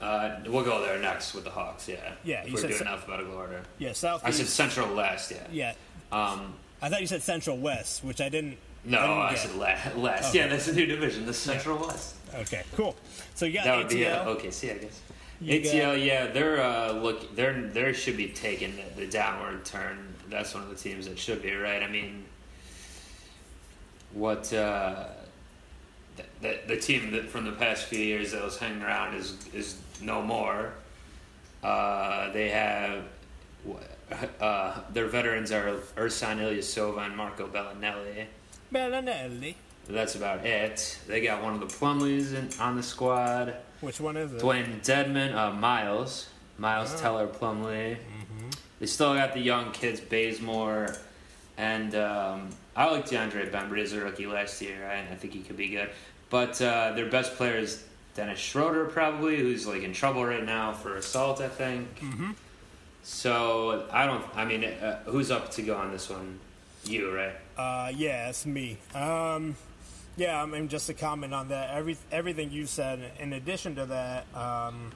Uh, we'll go there next with the Hawks, yeah. Yeah, If you we're said doing ce- alphabetical order. Yeah, South. I said Central last, yeah. yeah. Um, I thought you said Central West, which I didn't. no, didn't I said la- last. Okay. Yeah, that's a new division, the Central West. Okay, cool. So you got That would ATL. be uh, OKC, I guess. You ATL, yeah, they're uh, look, they're they should be taking the, the downward turn. That's one of the teams that should be right. I mean, what uh, the, the team that from the past few years that was hanging around is is no more. Uh, they have uh, their veterans are Ersan Ilyasova and Marco Belinelli. Belinelli. That's about it. They got one of the Plumlees in, on the squad. Which one is it? Dewayne Dedmon, uh, Miles, Miles Oh. Teller Plumlee. They still got the young kids, Bazemore, and um, I like DeAndre Bembry as a rookie last year. I, I think he could be good, but uh, their best player is Dennis Schroeder, probably, who's like in trouble right now for assault. I think. Mm-hmm. So I don't. I mean, uh, who's up to go on this one? You, right? Uh, yeah, it's me. Um, yeah, I mean, just to comment on that, every everything you said. In addition to that, um,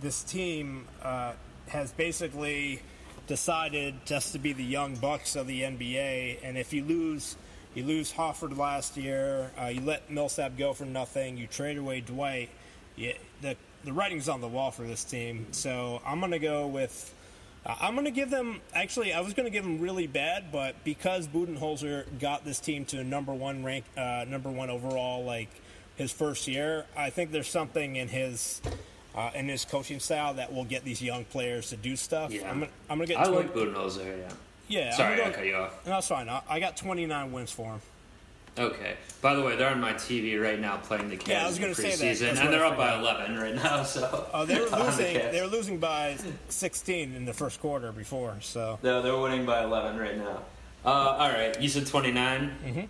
this team uh, has basically decided just to be the young bucks of the NBA. And if you lose, you lose Horford last year. Uh, you let Millsap go for nothing. You trade away Dwight. Yeah, the the writing's on the wall for this team. So I'm gonna go with. Uh, I'm going to give them. Actually, I was going to give them really bad, but because Budenholzer got this team to number one rank, uh, number one overall, like his first year, I think there's something in his uh, in his coaching style that will get these young players to do stuff. Yeah. I'm gonna, I'm gonna get. I 20 like Budenholzer. Yeah. Yeah. I'm Sorry, gonna I cut you off. No, that's fine. I, I got 29 wins for him. Okay. By the way, they're on my TV right now playing the Cavs Yeah, I was in gonna the say that. preseason, and they're up by 11 right now. So Oh, they were on the losing. They were losing by 16 in the first quarter before. So No, they're winning by 11 right now. Uh, all right, you said 29. Mm-hmm.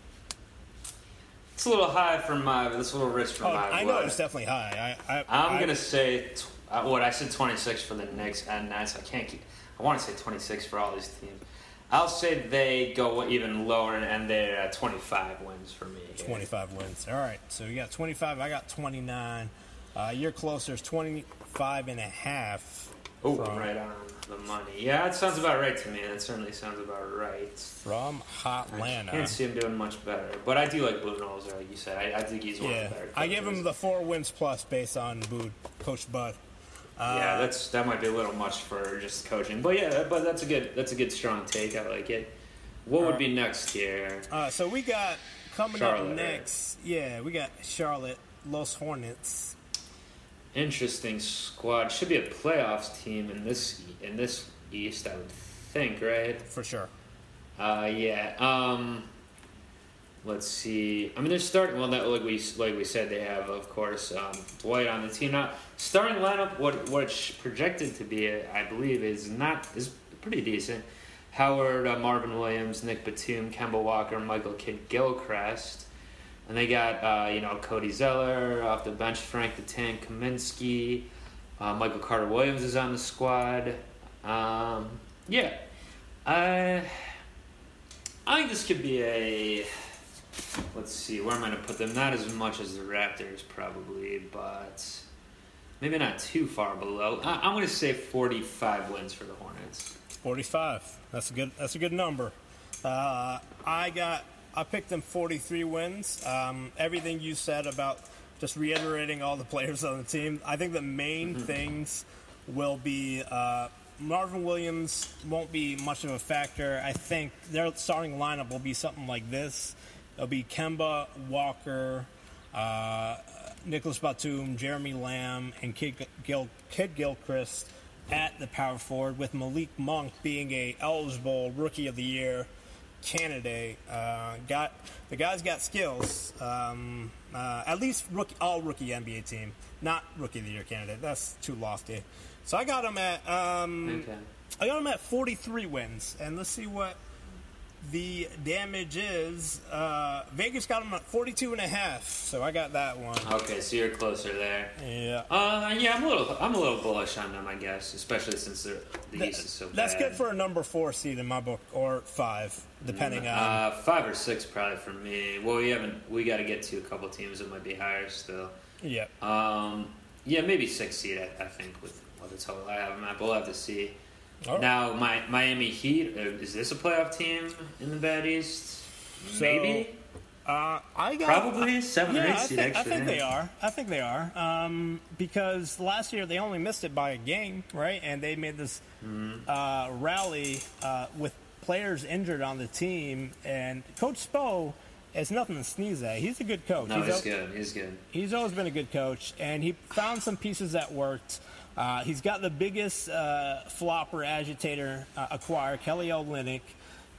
It's a little high for my. It's a little rich for oh, my. I know blood. it's definitely high. I, I, I'm I- gonna say tw- uh, what I said 26 for the Knicks and Nets. I can't keep. I want to say 26 for all these teams. I'll say they go even lower and they're at 25 wins for me. here. 25 wins. All right. So you got 25. I got 29. Uh, you're closer. It's 25 and a half. Oh, from, right on the money. Yeah, that sounds about right to me. That certainly sounds about right. From Hotlanta. I can't see him doing much better, but I do like Blue like you said. I, I think he's one Yeah. of the better. I give him the four wins plus based on Bud, Coach Bud. Uh, yeah, that's that might be a little much for just coaching, but yeah, but that's a good that's a good strong take. I like it. What would be next here? Uh, so we got coming Charlotte, up right? next. Yeah, we got Charlotte, Los Hornets. Interesting squad. Should be a playoffs team in this in this East, I would think, right? For sure. Uh, yeah. Um, let's see. I mean, they're starting. Well, that like we like we said, they have of course um, Dwight on the team. Now, starting lineup, what what it's projected to be, I believe, is not is pretty decent. Howard, uh, Marvin Williams, Nick Batum, Kemba Walker, Michael Kidd Gilchrist. And they got, uh, you know, Cody Zeller off the bench, Frank the Tank Kaminsky, uh, Michael Carter Williams is on the squad. Um, yeah. I, I think this could be a. Let's see, where am I going to put them? Not as much as the Raptors, probably, but maybe not too far below. I, I'm going to say 45 wins for the Hornets. 45. That's a good. That's a good number. Uh, I got. I picked them 43 wins. Um, everything you said about just reiterating all the players on the team. I think the main things will be uh, Marvin Williams won't be much of a factor. I think their starting lineup will be something like this. It'll be Kemba Walker. Uh, Nicholas Batum, Jeremy Lamb, and Kid, Gil, Kidd Gilchrist at the power forward, with Malik Monk being a eligible Rookie of the Year candidate. Uh, got the guy's got skills. Um, uh, at least rookie, all rookie NBA team, not rookie of the year candidate. That's too lofty. So I got him at um, Okay. I got him at 43 wins, and let's see what the damage is. Uh, Vegas got him at 42 and a half, so I got that one. Okay, so you're closer there. Yeah. Uh, yeah, I'm a little, I'm a little bullish on them, I guess, especially since they're, the That- East is so that's bad. good for a number four seed in my book, or five, depending on. Uh, five or six probably for me. Well, we haven't. We got to get to a couple teams that might be higher still. Yeah. Um, yeah, maybe six seed. I, I think with what the total I have. But we'll have to see. Right. Now, my Miami Heat. Uh, is this a playoff team in the Bad East? So, maybe. Uh, I got Probably seven or eight I seed. think, I think they yeah. are. I think they are. Um, because last year they only missed it by a game, right? And they made this Mm-hmm. uh, rally uh, with players injured on the team. And Coach Spo has nothing to sneeze at. He's a good coach. No, he's al- good. He's good. He's always been a good coach, and he found some pieces that worked. Uh, he's got the biggest uh, flopper agitator uh, acquired, Kelly Olynyk.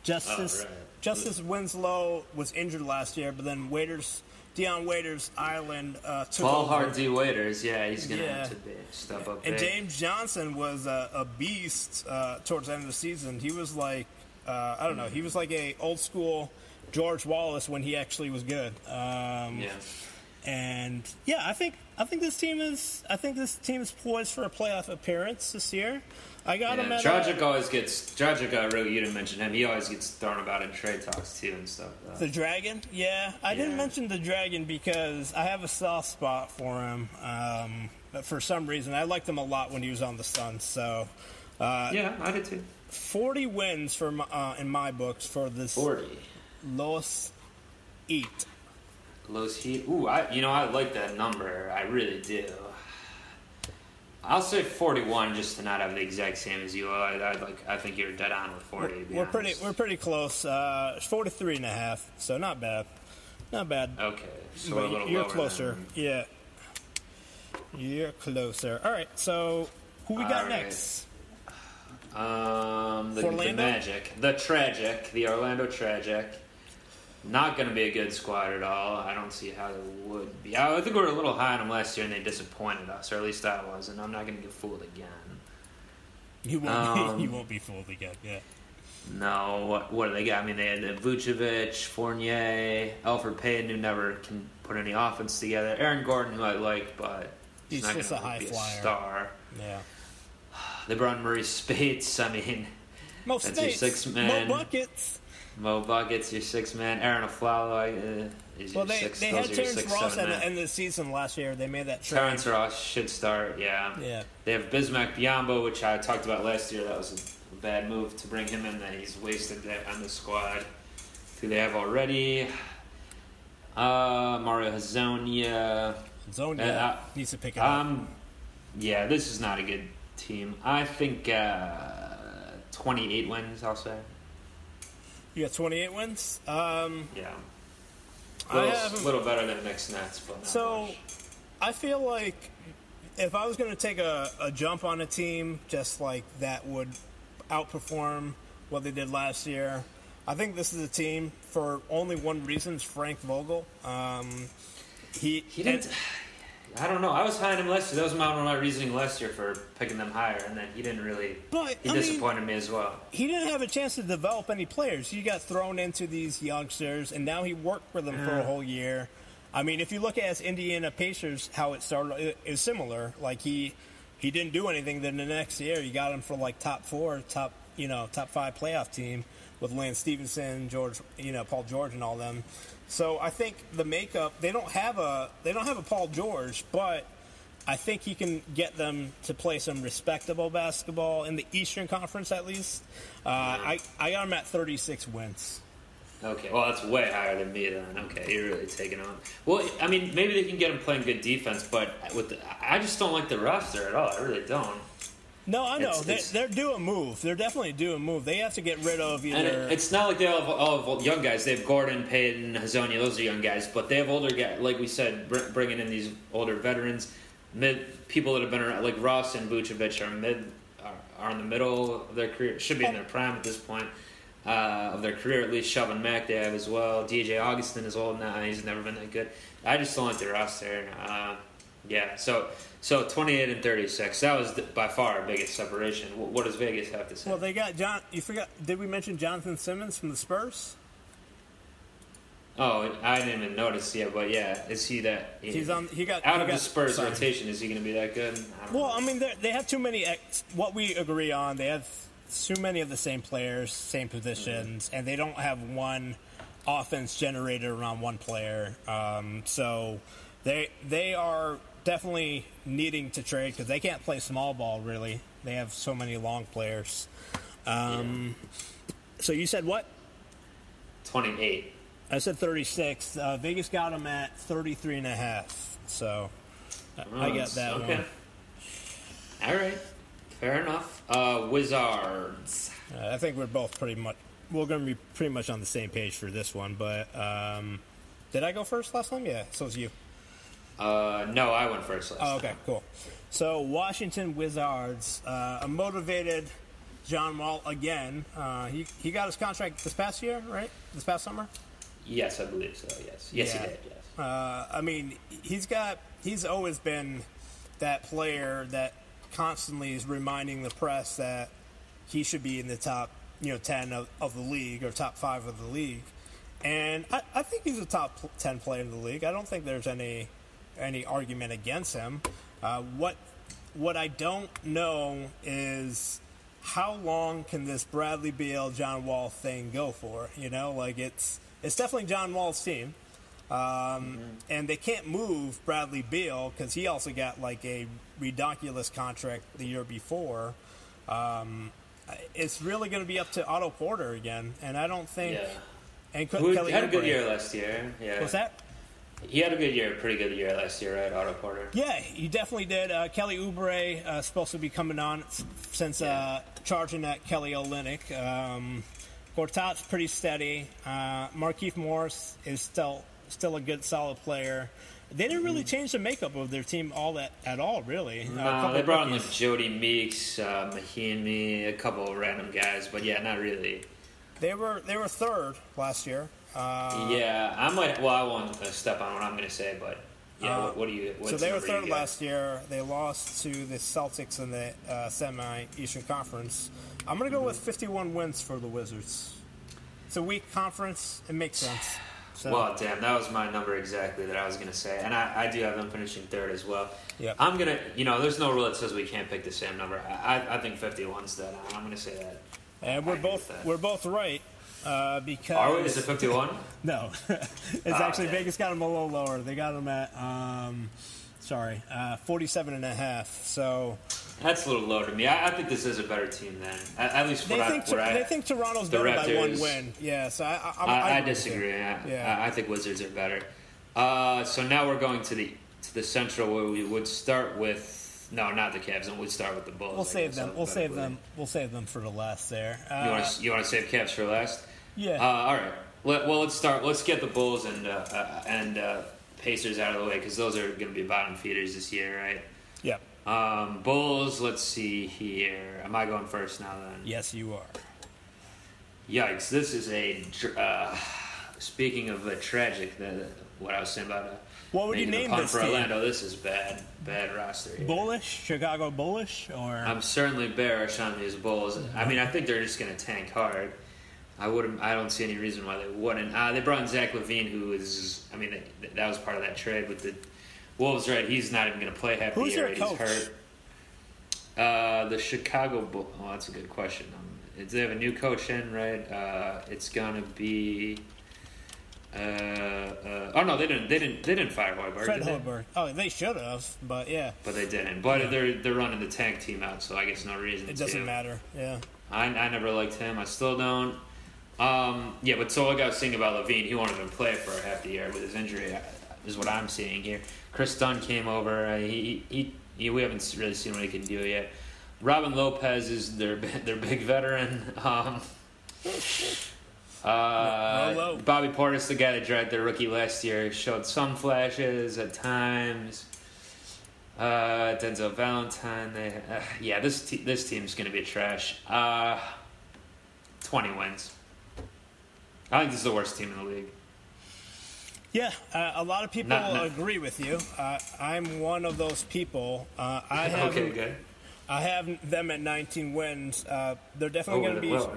Justice Oh, right. Justice Winslow was injured last year, but then Waiters, Dion Waiters Island uh, took Paul over. Hardy Waiters. Yeah, he's gonna Yeah. have to be, step up. And big. James Johnson was a, a beast uh, towards the end of the season. He was like, uh, I don't know, he was like a old school George Wallace when he actually was good. Um, Yeah. And yeah, I think I think this team is I think this team is poised for a playoff appearance this year. I got him Yeah, at Dragic always gets Dragic. Uh, really, you didn't mention him. He always gets thrown about in trade talks too and stuff. Uh, the dragon. Yeah, I didn't mention the dragon because I have a soft spot for him. Um, but for some reason, I liked him a lot when he was on the Suns. So, uh, yeah, I did too. 40 wins for my, uh, in my books for this Forty. Los Eat. Los Heat. Ooh, I you know I like that number. I really do. I'll say forty-one just to not have the exact same as you. I, I like. I think you're dead on with forty. to be We're pretty we're pretty close. Uh, 43 and a half, so not bad. Not bad. okay. So But a little you're closer. than- Yeah. You're closer. All right. So who we got right. next? Um, the, the Magic, the Tragic, the Orlando Tragic. Not going to be a good squad at all. I don't see how they would be. I think we were a little high on them last year, and they disappointed us, or at least I was. And I'm not going to get fooled again. You won't. Um, be, you won't be fooled again. Yeah. No, what, what do they got? I mean, they had Vucevic, Fournier, Elfrid Payton, who never can put any offense together. Aaron Gordon, who I like, but he's, He's not just a high be flyer. a star. Yeah. They brought Marreese Speights. I mean, Mo That's your six man. Mo buckets. Mo Buckets, your six man. Arron Afflalo uh, is Well, your they six. they had Terrence Ross at the end of the season last year. They made that trade. Terrence Ross should start. Yeah. Yeah. They have Bismack Biyombo, which I talked about last year. That was a bad move to bring him in. That he's wasted that on the squad. Who they have already? Uh, Mario Hezonja. Zone Uh, needs to pick it up. Um, yeah, this is not a good team. I think uh, 28 wins. I'll say. You got 28 wins. Um, Yeah. A little, have- little better than Knicks Nets, but So, much. I feel like if I was going to take a, a jump on a team, just like that would outperform what they did last year, I think this is a team for only one reason: it's Frank Vogel. Um, he He didn't. I don't know. I was high on him last year. That was my, one of my reasoning last year for picking them higher, and then he didn't really. But, he I mean- disappointed me as well. he didn't have a chance to develop any players. He got thrown into these youngsters, and now he worked for them for a whole year. I mean, if you look at his Indiana Pacers, how it started it is similar. Like he he didn't do anything. Then the next year, you got him for like top four, top you know top five playoff team with Lance Stephenson, George, you know Paul George, and all them. So I think the makeup they don't have a they don't have a Paul George, but I think he can get them to play some respectable basketball in the Eastern Conference at least. Uh, I I got him at 36 wins. Okay, well that's way higher than me then. Okay, you're really taking on. Well, I mean, maybe they can get him playing good defense, but with the, I just don't like the roster at all. I really don't. No, I know It's- they're, it's- they're due a move. They're definitely due a move. They have to get rid of And either. it, it's not like they have, all young guys. They have Gordon, Payton, Hezonja. Those are young guys, but they have older guys. Like we said, bringing in these older veterans, mid people that have been around, like Ross and Vucevic are mid, are, are in the middle of their career. Should be in their prime at this point. uh, of their career, at least Shelvin Mack they have as well. DJ Augustin is old now; he's never been that good. I just don't like the roster. Uh, yeah, so so 28 and 36. That was by far our biggest separation. What, what does Vegas have to say? Well, they got John. You forgot? Did we mention Jonathan Simmons from the Spurs? Oh, I didn't even notice yet, but yeah, is he that? He's on. He got out he of got the Spurs signed. rotation. Is he going to be that good? I Well, know. I mean, they're- have too many. ex- What we agree on, they have too many of the same players, same positions, and they don't have one offense generated around one player. Um, so they they are definitely needing to trade because they can't play small ball really. They have so many long players. Um, So you said what? 28. I said 36. Uh, Vegas got them at 33 and a half. So I- I Oh, got that okay. one. All right, fair enough. Uh, Wizards. Uh, I think we're both pretty much we're going to be pretty much on the same page for this one. But um, did I go first last time? Yeah, so it's you. Uh, no, I went first last. Oh, okay, time. cool. So Washington Wizards, uh, a motivated John Wall again. Uh, he he got his contract this past year, right? This past summer. Yes, I believe so. Yes, yes, Yeah. he did. Yes. Uh, I mean, he's got he's always been that player that constantly is reminding the press that he should be in the top, you know, ten of, of the league or top five of the league. And I, I think he's a top ten player in the league. I don't think there's any any argument against him. Uh, what what I don't know is how long can this Bradley Beal John Wall thing go for? You know, like it's it's definitely John Wall's team. Um, And they can't move Bradley Beal because he also got like a redonkulous contract the year before. Um, it's really going to be up to Otto Porter again, and I don't think. Yeah. And Who Kelly had a good year last year? Yeah. What's that? He had a good year, pretty good year last year, right? Otto Porter. Yeah, he definitely did. Uh, Kelly Oubre uh, supposed to be coming on since uh, charging at Kelly Olynyk. Um, Gortat's pretty steady. Uh, Markieff Morris is still still a good, solid player. They didn't really change the makeup of their team all that at all, really. Uh, No, couple they brought in like Jodie Meeks, uh, Mahinmi, a couple of random guys, but yeah, not really. They were they were third last year. Uh, yeah, I might. Well, I won't step on what I'm going to say, but yeah. Uh, what, what do you? So they were third last year. They lost to the Celtics in the uh, semi Eastern Conference. I'm going to go with 51 wins for the Wizards. It's a weak conference. It makes sense. So, Well, damn, that was my number exactly that I was going to say, and I, I do have them finishing third as well. Yep. I'm gonna, you know, there's no rule that says we can't pick the same number. I, I, I think 51's dead on. I'm going to say that. and we're both that. we're both right uh, because Are we? Is it 51? no, it's Ah, actually damn. Vegas got them a little lower. They got them at um, sorry, uh, 47 and a half. So That's a little low to me. I, I think this is a better team than at, at least they I, think what I, they think Toronto's the better by one win. Yeah, so I I, I, I agree disagree. I, Yeah. I, think Wizards are better. Uh, so now we're going to the to the Central, where we would start with no, not the Cavs, and we'd start with the Bulls. We'll save them. We'll save alphabetically. them. We'll save them for the last there. You Uh, want to you want to save Cavs for last? Yeah. Uh, all right. Let, well, let's start. Let's get the Bulls and uh, uh, and uh, Pacers out of the way because those are going to be bottom feeders this year, right? yeah. Um, Bulls. Let's see here. Am I going first now? Then. Yes, you are. Yikes! This is a. Uh, speaking of a tragic, the, what I was saying about. Uh, What would you name this for team? Orlando? This is bad. Bad roster. Here. Bullish, Chicago bullish, or I'm certainly bearish on these Bulls. I mean, I think they're just going to tank hard. I wouldn't. I don't see any reason why they wouldn't. Uh, they brought in Zach LaVine, who is. I mean, they, that was part of that trade with the Wolves. Right? He's not even going to play half Who's the year. He's coach? hurt. Uh, the Chicago Bulls. Oh, that's a good question. Um, they have a new coach in, right? Uh, it's gonna be. Uh, uh, oh no, they didn't. They didn't. They didn't fire Hoiberg. Fred? Hoiberg. Oh, they should have, but yeah, But they didn't. But Yeah. they're they're running the tank team out, so I guess no reason. it doesn't to. matter. Yeah. I, I never liked him. I still don't. Um, yeah, but so like I was saying about LaVine, he won't even play for half the year with his injury. uh, Is what I'm seeing here. Kris Dunn came over. Uh, he, he, he we haven't really seen what he can do yet. Robin Lopez is their their big veteran. Um, uh, Bobby Portis, the guy that dragged their rookie last year, showed some flashes at times. Uh, Denzel Valentine. They, uh, yeah, this te- this team's gonna be trash. Uh, Twenty wins. I think this is the worst team in the league. Yeah, uh, a lot of people Not- not- agree with you. Uh, I'm one of those people. Uh, I have okay, good. I have them at 19 wins. Uh, they're definitely Oh, going to be. well.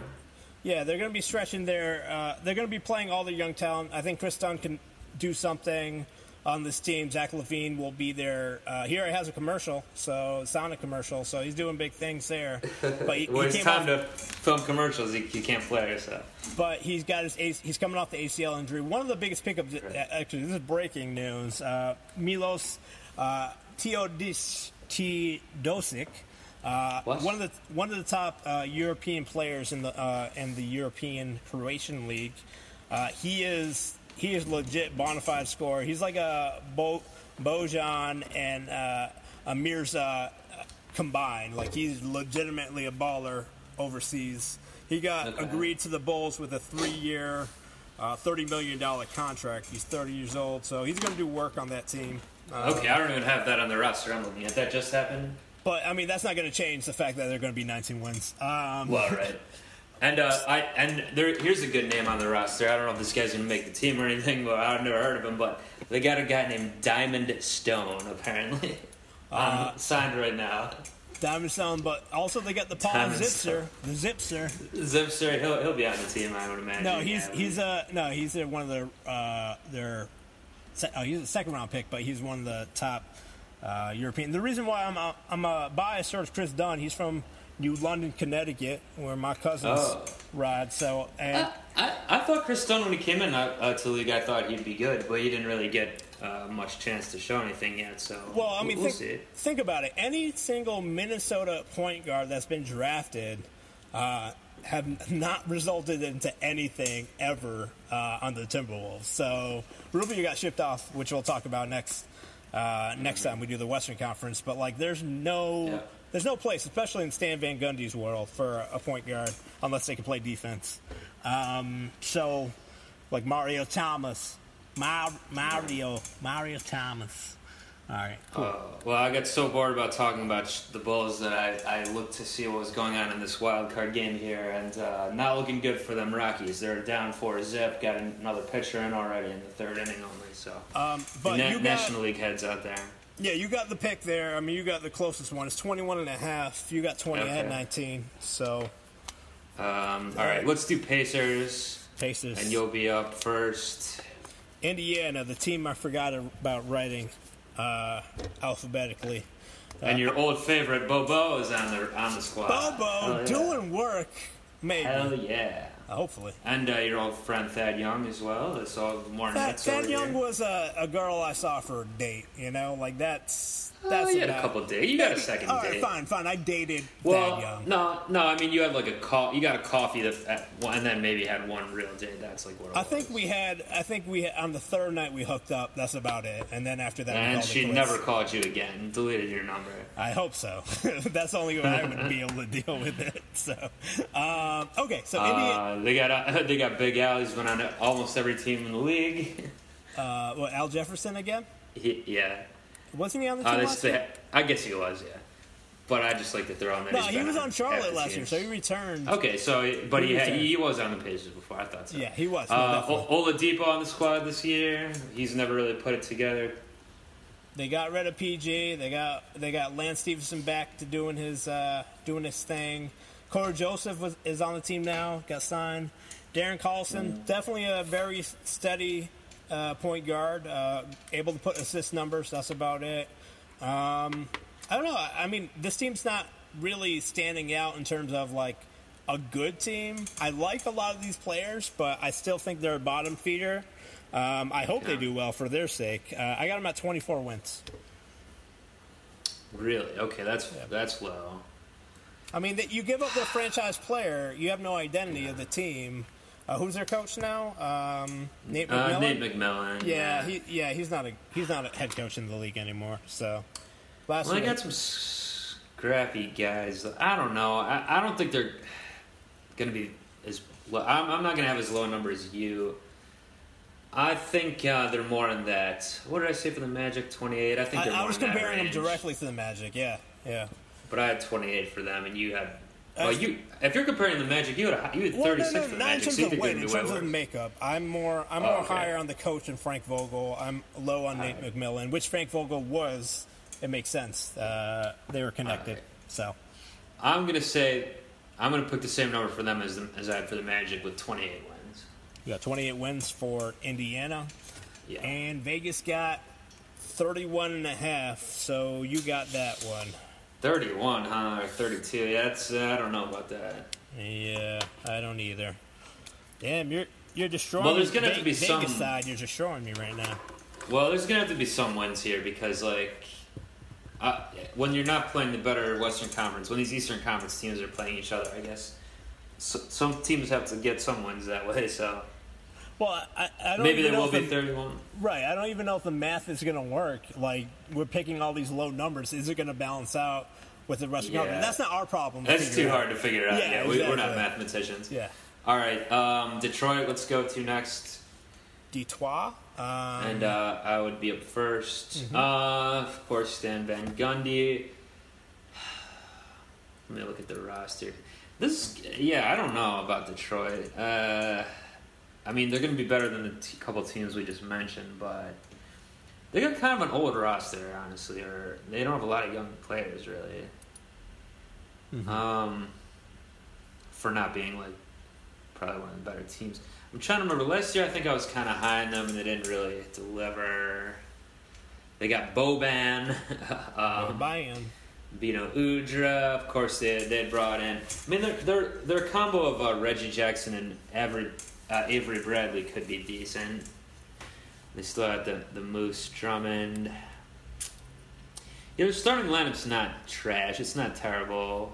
Yeah, they're going to be stretching their. Uh, they're going to be playing all their young talent. I think Kris Dunn can do something on this team. Zach LaVine will be there. Uh, he already has a commercial, so Sonic commercial, so he's doing big things there. But he, Well, he it's time off, to film commercials. He, you can't play so. but he's got his he's coming off the ACL injury. One of the biggest pickups, actually, this is breaking news. Uh, Milos uh, Teodis Teodosic, uh, one of the one of the top uh, European players in the uh, in the European Croatian League. Uh, he is he is legit bona fide scorer. He's like a Bo, Bojan and uh, a Mirza combined. Like he's legitimately a baller overseas. He got Okay. agreed to the Bulls with a three-year, uh, thirty million dollar contract. He's thirty years old, so he's going to do work on that team. Uh, Okay, I don't even have that on the roster. I'm looking at that. Just happened. But I mean, that's not going to change the fact that they're going to be 19 wins. Um, Well, right. And uh, I and there here's a good name on the roster. I don't know if this guy's gonna make the team or anything, but I've never heard of him. But they got a guy named Diamond Stone apparently Uh, um, signed right now. Diamond Stone, but also they got the Paul Diamond Zipser, the Zipser. Zipser, he'll he'll be on the team, I would imagine. No, he's Yeah. he's a no, he's a, one of their uh, their. Oh, he's a second round pick, but he's one of the top uh, European. The reason why I'm I'm a biased towards Kris Dunn, he's from New London, Connecticut, where my cousins Oh. ride. So and I, I, I thought Chris Stone when he came in uh, uh, to the league, I thought he'd be good, but he didn't really get uh, much chance to show anything yet. So Well, I mean, we'll think, see. think about it. Any single Minnesota point guard that's been drafted uh, have not resulted into anything ever uh, on the Timberwolves. So Rubio got shipped off, which we'll talk about next uh, next time we do the Western Conference. But like, there's no Yeah. There's no place, especially in Stan Van Gundy's world, for a point guard unless they can play defense. Um, so, like Mario Thomas, Mar- Mario Mario Thomas. All right, cool. Uh, well, I got so bored about talking about sh- the Bulls that I, I looked to see what was going on in this wild card game here, and uh, not looking good for them Rockies. They're down four zip. Got another pitcher in already in the third inning only. So, Um, but Na- you got, National League heads out there. Yeah, you got the pick there. I mean, you got the closest one. It's 21 and a half. You got 20 ahead Okay. 19. So, Um, all right, let's do Pacers, Pacers. and you'll be up first. Indiana, the team I forgot about writing uh, alphabetically. And your old favorite Bobo is on the on the squad. Bobo yeah. doing work, maybe. Hell yeah. Hopefully. And uh, your old friend Thad Young as well. It's all more that over Young was a, a girl I saw for a date, you know? Like, that's. Oh, that's you had a couple days. You got a second All right, date. fine, fine. I dated Well, no, no. I mean, you had like a call. You got a coffee that, at, and then maybe had one real date. That's like what it I was. think we had. I think we on the third night we hooked up. That's about it. And then after that, And she never called you again. Deleted your number. I hope so. That's the only way I would be able to deal with it. So, um, okay. So Uh, they got uh, they got Big Al. He's been on almost every team in the league. uh, what, Al Jefferson again? he, yeah, Wasn't he on the team uh, last year? I guess he was. Yeah, but I just like to throw on there. No, he was on Charlotte the last year, so he returned. Okay, so but He he had, he was on the Pacers before. I thought so. Yeah, he was. Uh. O- Oladipo on the squad this year. He's never really put it together. They got rid of PG. They got they got Lance Stephenson back to doing his uh, doing his thing. Cory Joseph was, is on the team now. Got signed. Darren Collison, definitely a very steady uh, point guard. Uh, able to put assist numbers. That's about it. Um, I don't know. I mean, this team's not really standing out in terms of like a good team. I like a lot of these players, but I still think they're a bottom feeder. Um, I hope they do well for their sake. Uh, I got them at 24 wins. Really? Okay, that's that's low. I mean, that you give up the franchise player, you have no identity of the team. Uh, who's their coach now? Um, Nate Uh, McMillan. Nate McMillan. yeah, he, yeah, he's not a he's not a head coach in the league anymore. So last Well, they got some scrappy guys. I don't know. I, I don't think they're going to be as. Low. I'm, I'm not going to have as low a number as you. I think uh, they're more in that. What did I say for the Magic? 28. I think I, they're I was comparing them directly to the Magic. Yeah, yeah. But I had 28 for them, and you had Well, you if you're comparing the Magic, you had a, you had Well, 36 no, for the not in Magic. terms you of they're In terms of makeup, I'm more I'm Oh, more okay. higher on the coach and Frank Vogel. I'm low on Nate. McMillan, which Frank Vogel was. It makes sense. Uh, they were connected. Alright. So I'm gonna say I'm gonna put the same number for them as the, as I had for the Magic with 28 wins. we got 28 wins for Indiana, Yeah. and Vegas got 31 and a half. So you got that one. 31, huh? Or 32? Yeah, that's uh, I don't know about that. Yeah, I don't either. Damn, you're you're destroying. Well, there's gonna Ve- have to be Vegas some- side. You're destroying me right now. Well, there's gonna have to be some wins here because like. Uh, when you're not playing the better Western Conference, when these Eastern Conference teams are playing each other, I guess so, some teams have to get some wins that way. So Well, I, I don't maybe there know will if be the- 31. Right. I don't even know if the math is going to work. Like we're picking all these low numbers. Is it going to balance out with the rest of the Yeah. That's not our problem. That's too out. hard to figure out. Yeah, Yeah, we, we're not mathematicians. Yeah. All right, um, Detroit. Let's go to next, Detroit. Um, and uh, I would be up 1st Mm-hmm. Uh, of course, Stan Van Gundy. Let me look at the roster. This, yeah, I don't know about Detroit. Uh, I mean, they're going to be better than the t- couple teams we just mentioned, but they got kind of an old roster, honestly, or they don't have a lot of young players, really. mhm. Um, for not being like probably one of the better teams. I'm trying to remember. Last year, I think I was kind of high on them, and they didn't really deliver. They got Boban, um, Bayern. Beno Udrih. Of course, they they brought in. I mean, their their their combo of uh, Reggie Jackson and Avery uh, Avery Bradley could be decent. They still have the the Moose Drummond. Yeah, their starting lineup's not trash. It's not terrible.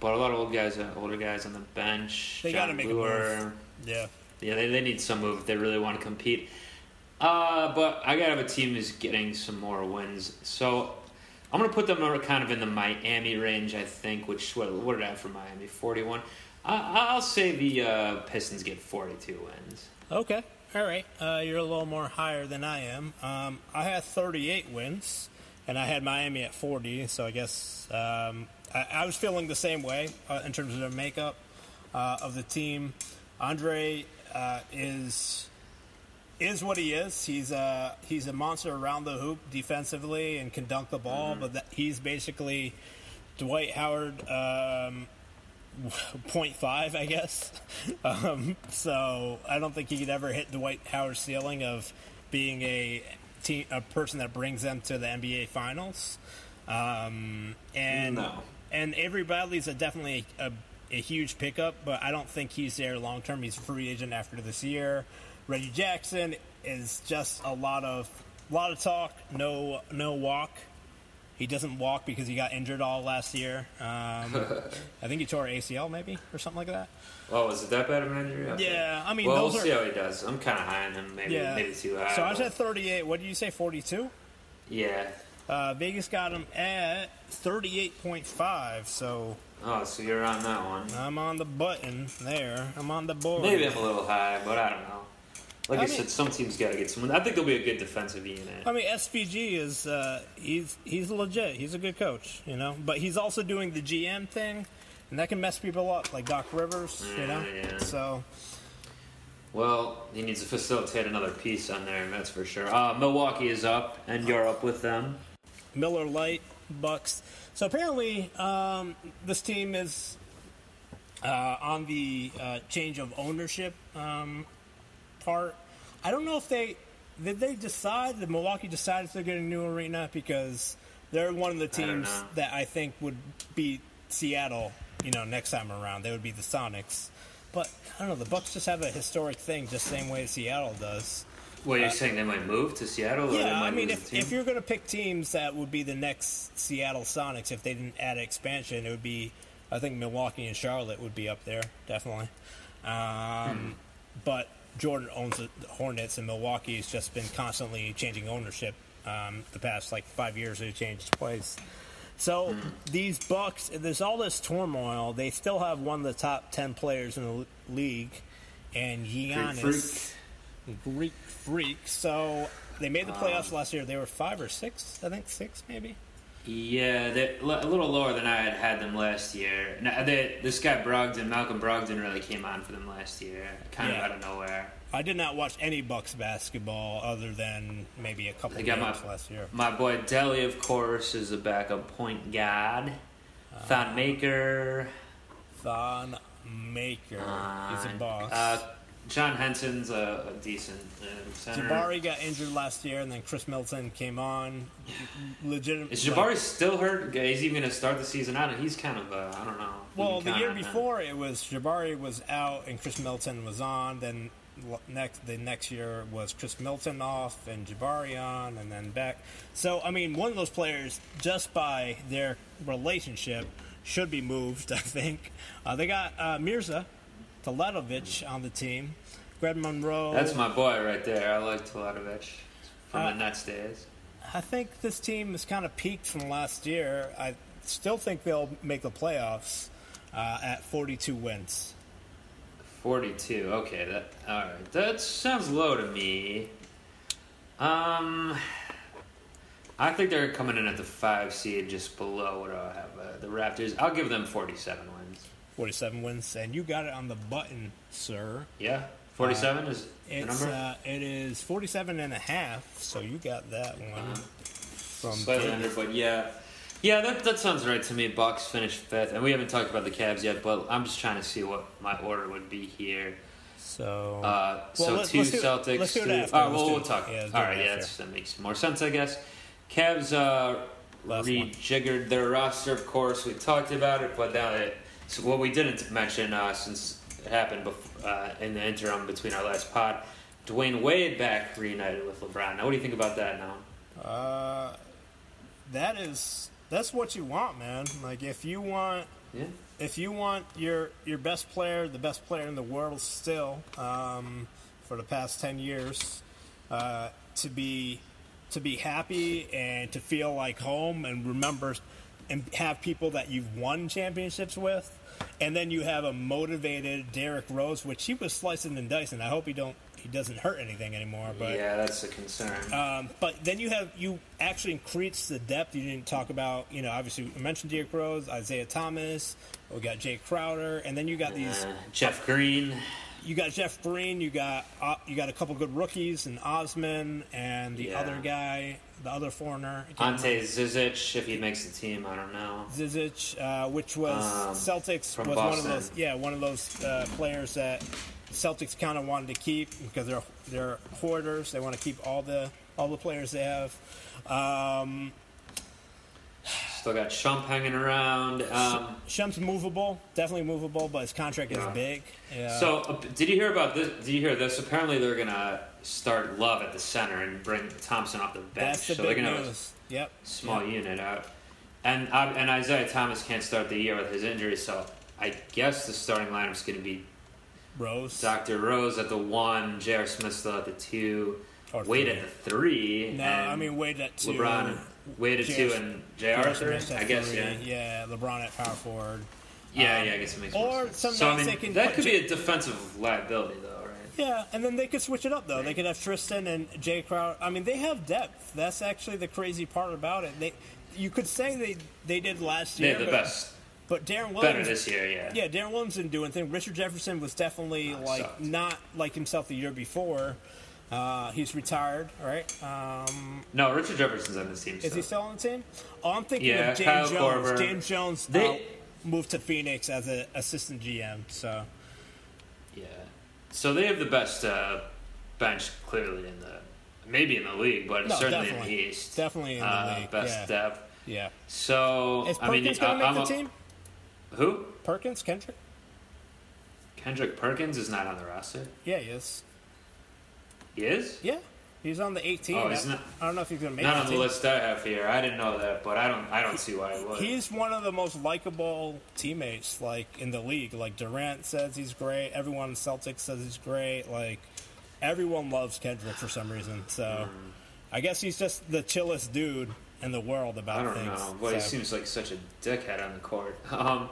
But a lot of old guys, uh, older guys on the bench. They gotta make a Brewer. move. Yeah. Yeah, they, they need some move if they really want to compete. Uh, but I gotta have a team who's getting some more wins. So I'm gonna put them kind of in the Miami range, I think. Which what, what did I have for Miami? 41. I, I'll say the uh, Pistons get 42 wins. Okay. All right. Uh, you're a little more higher than I am. Um, I had 38 wins, and I had Miami at 40. So I guess um, I, I was feeling the same way uh, in terms of the makeup uh, of the team. Andre uh, is is what he is. He's a he's a monster around the hoop defensively and can dunk the ball, but that, he's basically Dwight Howard. Um, 0.5, I guess. Um, so I don't think he could ever hit Dwight Howard's ceiling of being a team, a person that brings them to the NBA Finals. Um, and No. and Avery Bradley's a definitely a, a huge pickup, but I don't think he's there long term. He's a free agent after this year. Reggie Jackson is just a lot of lot of talk, no no walk. He doesn't walk because he got injured all last year. Um, I think he tore ACL maybe or something like that. Oh, was it that bad of an injury? Okay. Yeah, I mean well, we'll are see how he does. I'm kind of high on him. Maybe yeah. maybe too high. so I was at 38. What did you say? 42. yeah. Uh, Vegas got him at 38.5. So Oh, so you're on that one. I'm on the button there. I'm on the board. Maybe I'm a little high, but I don't know. Like I, I mean- said, some teams got to get someone. I think they'll be a good defensive unit. I mean, SVG is uh, he's he's legit. He's a good coach, you know. But he's also doing the GM thing, and that can mess people up, like Doc Rivers, you know. Yeah, yeah. So Well, he needs to facilitate another piece on there, that's for sure. Uh, Milwaukee is up, and you're up with them. Miller Lite Bucks. So apparently, um, this team is uh, on the uh, change of ownership um, part. I don't know if they did they decide. Did Milwaukee decide if they're getting a new arena because they're one of the teams know. that I think would beat Seattle. You know, next time around, they would be the Sonics. But I don't know. The Bucks just have a historic thing, just the same way Seattle does. Well, you're saying they might move to Seattle? Yeah, I mean, if, if you're going to pick teams that would be the next Seattle Sonics, if they didn't add expansion, it would be, I think Milwaukee and Charlotte would be up there, definitely. Um, But Jordan owns the Hornets, and Milwaukee's just been constantly changing ownership. Um, the past like five years, they've changed twice. So these Bucks, there's all this turmoil. They still have one of the top ten players in the league, and Giannis. freak. Greek freak. So they made the playoffs last year. They were five or six, I think six maybe. Yeah, they're a little lower than I had had them last year. Now, they, this guy Brogdon, Malcolm Brogdon, really came on for them last year, kind Yeah. of out of nowhere. I did not watch any Bucks basketball other than maybe a couple They games my last year. my boy Deli, of course, is a backup point guard. Uh, Thon Maker, Thon Maker, he's a boss. Uh, John Henson's a, a decent uh, center. Jabari got injured last year, and then Khris Middleton came on. Legitimate. Is Jabari still hurt? Is he even going to start the season out? And he's kind of, uh, I don't know. Well, the year on him. before it was Jabari was out and Khris Middleton was on. Then next the next year was Khris Middleton off and Jabari on, and then back. So I mean, one of those players just by their relationship should be moved. I think uh, they got uh, Mirza Teletovic on the team. Greg Monroe. That's my boy right there. I like Teletovic from Uh, the Nets days. I think this team has kind of peaked from last year. I still think they'll make the playoffs uh, at 42 wins. 42. Okay, that all right. That sounds low to me. Um, I think they're coming in at the five seed, just below what I have? Uh, the Raptors. I'll give them 47 wins. 47 wins, and you got it on the button, sir. Yeah, 47 is the It's number. uh, it is 47 and a half, so you got that one from Slightly under, but yeah. Yeah, that, that sounds right to me. Bucks finished fifth, and we haven't talked about the Cavs yet, but I'm just trying to see what my order would be here. So Uh, Well, so let's- 2 let's Celtics. let's do it after. All right, well, we'll talk. yeah, all right, yeah, that makes more sense, I guess. Cavs uh, Last one. rejiggered their roster, of course. We talked about it, but now it, so what we didn't mention uh, since it happened bef- uh, in the interim between our last pod, Dwyane Wade back reunited with LeBron. Now, what do you think about that now? uh, that is that's what you want, man. Like if you want Yeah. if you want your your best player, the best player in the world still, um, for the past ten years, uh, to be to be happy and to feel like home and remember and have people that you've won championships with, and then you have a motivated Derrick Rose, which he was slicing and dicing. I hope he don't he doesn't hurt anything anymore, but. yeah, that's a concern. Um, but then you have you actually increase the depth. You didn't talk about you know obviously we mentioned Derrick Rose, Isaiah Thomas, we got Jae Crowder, and then you got these Uh, Jeff Green. You got Jeff Green, you got uh, you got a couple good rookies and Osman and the Yeah. other guy, the other foreigner, Ante Zizic, if he makes the team, I don't know. Zizic, uh, which was Um, Celtics was one of those yeah one of those uh, players that Celtics kind of wanted to keep because they're they're hoarders. They want to keep all the all the players they have. Um, Still got Shump hanging around. Um, Shump's movable, definitely movable, but his contract is Yeah. big. Yeah. So, uh, did you hear about this? Did you hear this? Apparently, they're gonna start Love at the center and bring Thompson off the bench. that's the so they're big gonna have news. Yep. a small Yep. unit out. And uh, and Isaiah Thomas can't start the year with his injury, so I guess the starting lineup's gonna be Rose. Dr. Rose at the one, J.R. Smith still at the two, Wade at the three. No, and I mean Wade at two. LeBron Wade at two and J.R. At three. I guess three, yeah. Yeah, LeBron at power forward. Yeah, Um, yeah, I guess it makes or sense. some So I mean, they can that could J- be a defensive liability, though, right? Yeah, and then they could switch it up though. They could have Tristan and Jae Crowder. I mean, they have depth. That's actually the crazy part about it. They, you could say they they did last year, have the but, best, but Deron Williams better this year, yeah. Yeah, Deron Williams didn't do anything. Richard Jefferson was definitely Oh, like sucked. not like himself the year before. Uh, he's retired, right? Um, No, Richard Jefferson's on this team. is still. he still on the team? Oh, I'm thinking Yeah, of James Kyle Jones. Korver. James Jones They- uh, moved to Phoenix as an assistant GM. So Yeah. So they have the best uh, bench, clearly in the maybe in the league, but No, certainly in definitely. the East. Definitely in the uh, league, Best yeah. depth. yeah, So is I mean, Perkins going to I'm make a- the team? Who? Perkins, Kendrick? Kendrick Perkins is not on the roster. Yeah, he is. He is. Yeah, he's on the 18. Oh, he's I- not- I don't know if he's going to make Not the on the team. list I have here. I didn't know that, but I don't. I don't see why he would. He's one of the most likable teammates, like in the league. Like Durant says he's great. Everyone in Celtics says he's great. Like everyone loves Kendrick for some reason. So I guess he's just the chillest dude in the world about I don't things. know. Boy, he seems like such a dickhead on the court. Um,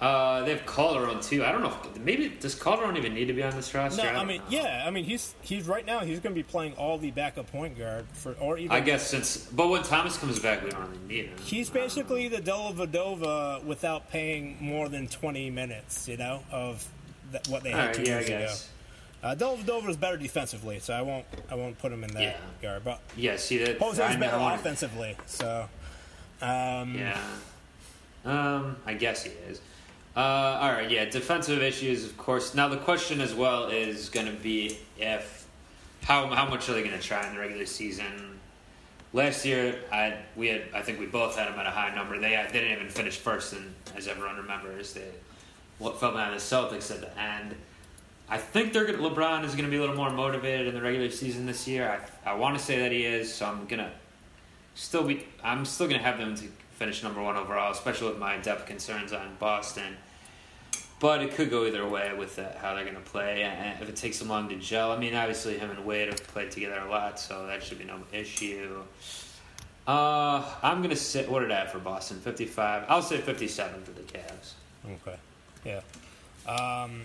Uh, they have Calderon too. I don't know. If, maybe does Calderon even need to be on this roster? No, I, I mean, know. yeah, I mean, he's he's right now. He's going to be playing all the backup point guard for, or even. I guess since, but when Thomas comes back, we don't really need him. He's basically the Dellavedova without paying more than 20 minutes, you know, of th- what they had right, two yeah, I years ago. Uh, Dellavedova is better defensively, so I won't I won't put him in that Yeah. guard. But Yeah, see that. Jose's better offensively, so um, Yeah. Um, I guess he is. Uh, all right, yeah, defensive issues, of course. Now the question as well is going to be if how how much are they going to try in the regular season? Last year, I we had I think we both had them at a high number. They they didn't even finish first, and as everyone remembers, they what fell behind the Celtics at the end. I think they're gonna, LeBron is going to be a little more motivated in the regular season this year. I I want to say that he is, so I'm gonna still be I'm still gonna have them to finish number one overall, especially with my depth concerns on Boston. But it could go either way with that, how they're gonna play. And if it takes them long to gel, I mean, obviously him and Wade have played together a lot, so that should be no issue. Uh, I'm gonna say what did I have for Boston? 55. I'll say 57 for the Cavs. Okay. Yeah. Um,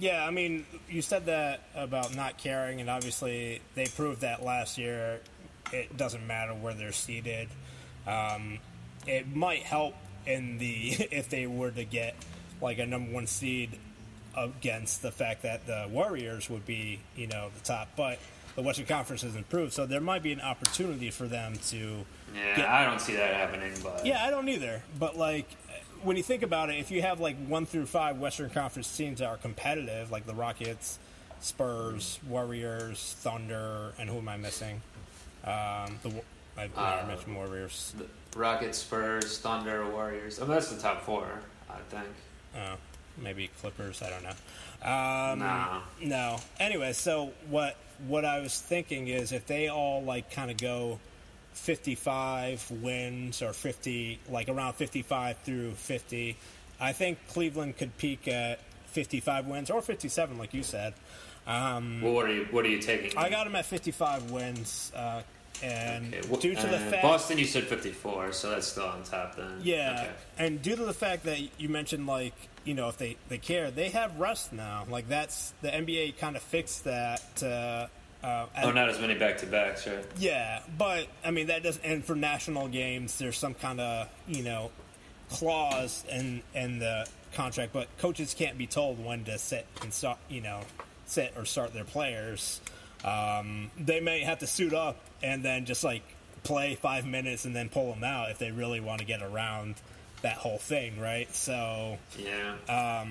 yeah, I mean, you said that about not caring, and obviously they proved that last year. It doesn't matter where they're seated. Um, it might help in the if they were to get like a number one seed against the fact that the Warriors would be, you know, the top, but the Western Conference has improved, so there might be an opportunity for them to Yeah, Yeah. I don't see that happening, but yeah, I don't either. But like, when you think about it, if you have like one through five Western Conference teams that are competitive, like the Rockets, Spurs, Warriors, Thunder, and who am I missing? Um, the Wa- I, I Uh, mentioned Warriors. Rockets, Spurs, Thunder, Warriors. I mean, that's the top four, I think. Uh, maybe Clippers. I don't know. Um, Nah. No. Anyway, so what what I was thinking is if they all like kind of go 55 wins or 50 like around 55 through 50, I think Cleveland could peak at 55 wins or 57 like you said. Um, Well, what are you what are you taking? I got them at 55 wins uh, and Okay, wh- due to the uh, fact Boston, you said 54, so that's still on top then. Yeah, Okay. and due to the fact that you mentioned, like you know, if they they care, they have rest now. Like that's the NBA kind of fixed that. Uh, uh, Oh, not as many back to backs, right? yeah, but I mean that does. And for national games, there's some kind of you know clause in in the contract, but coaches can't be told when to sit and start. You know, sit or start their players. Um, they may have to suit up and then just like play five minutes and then pull them out if they really want to get around that whole thing, right? So, Yeah.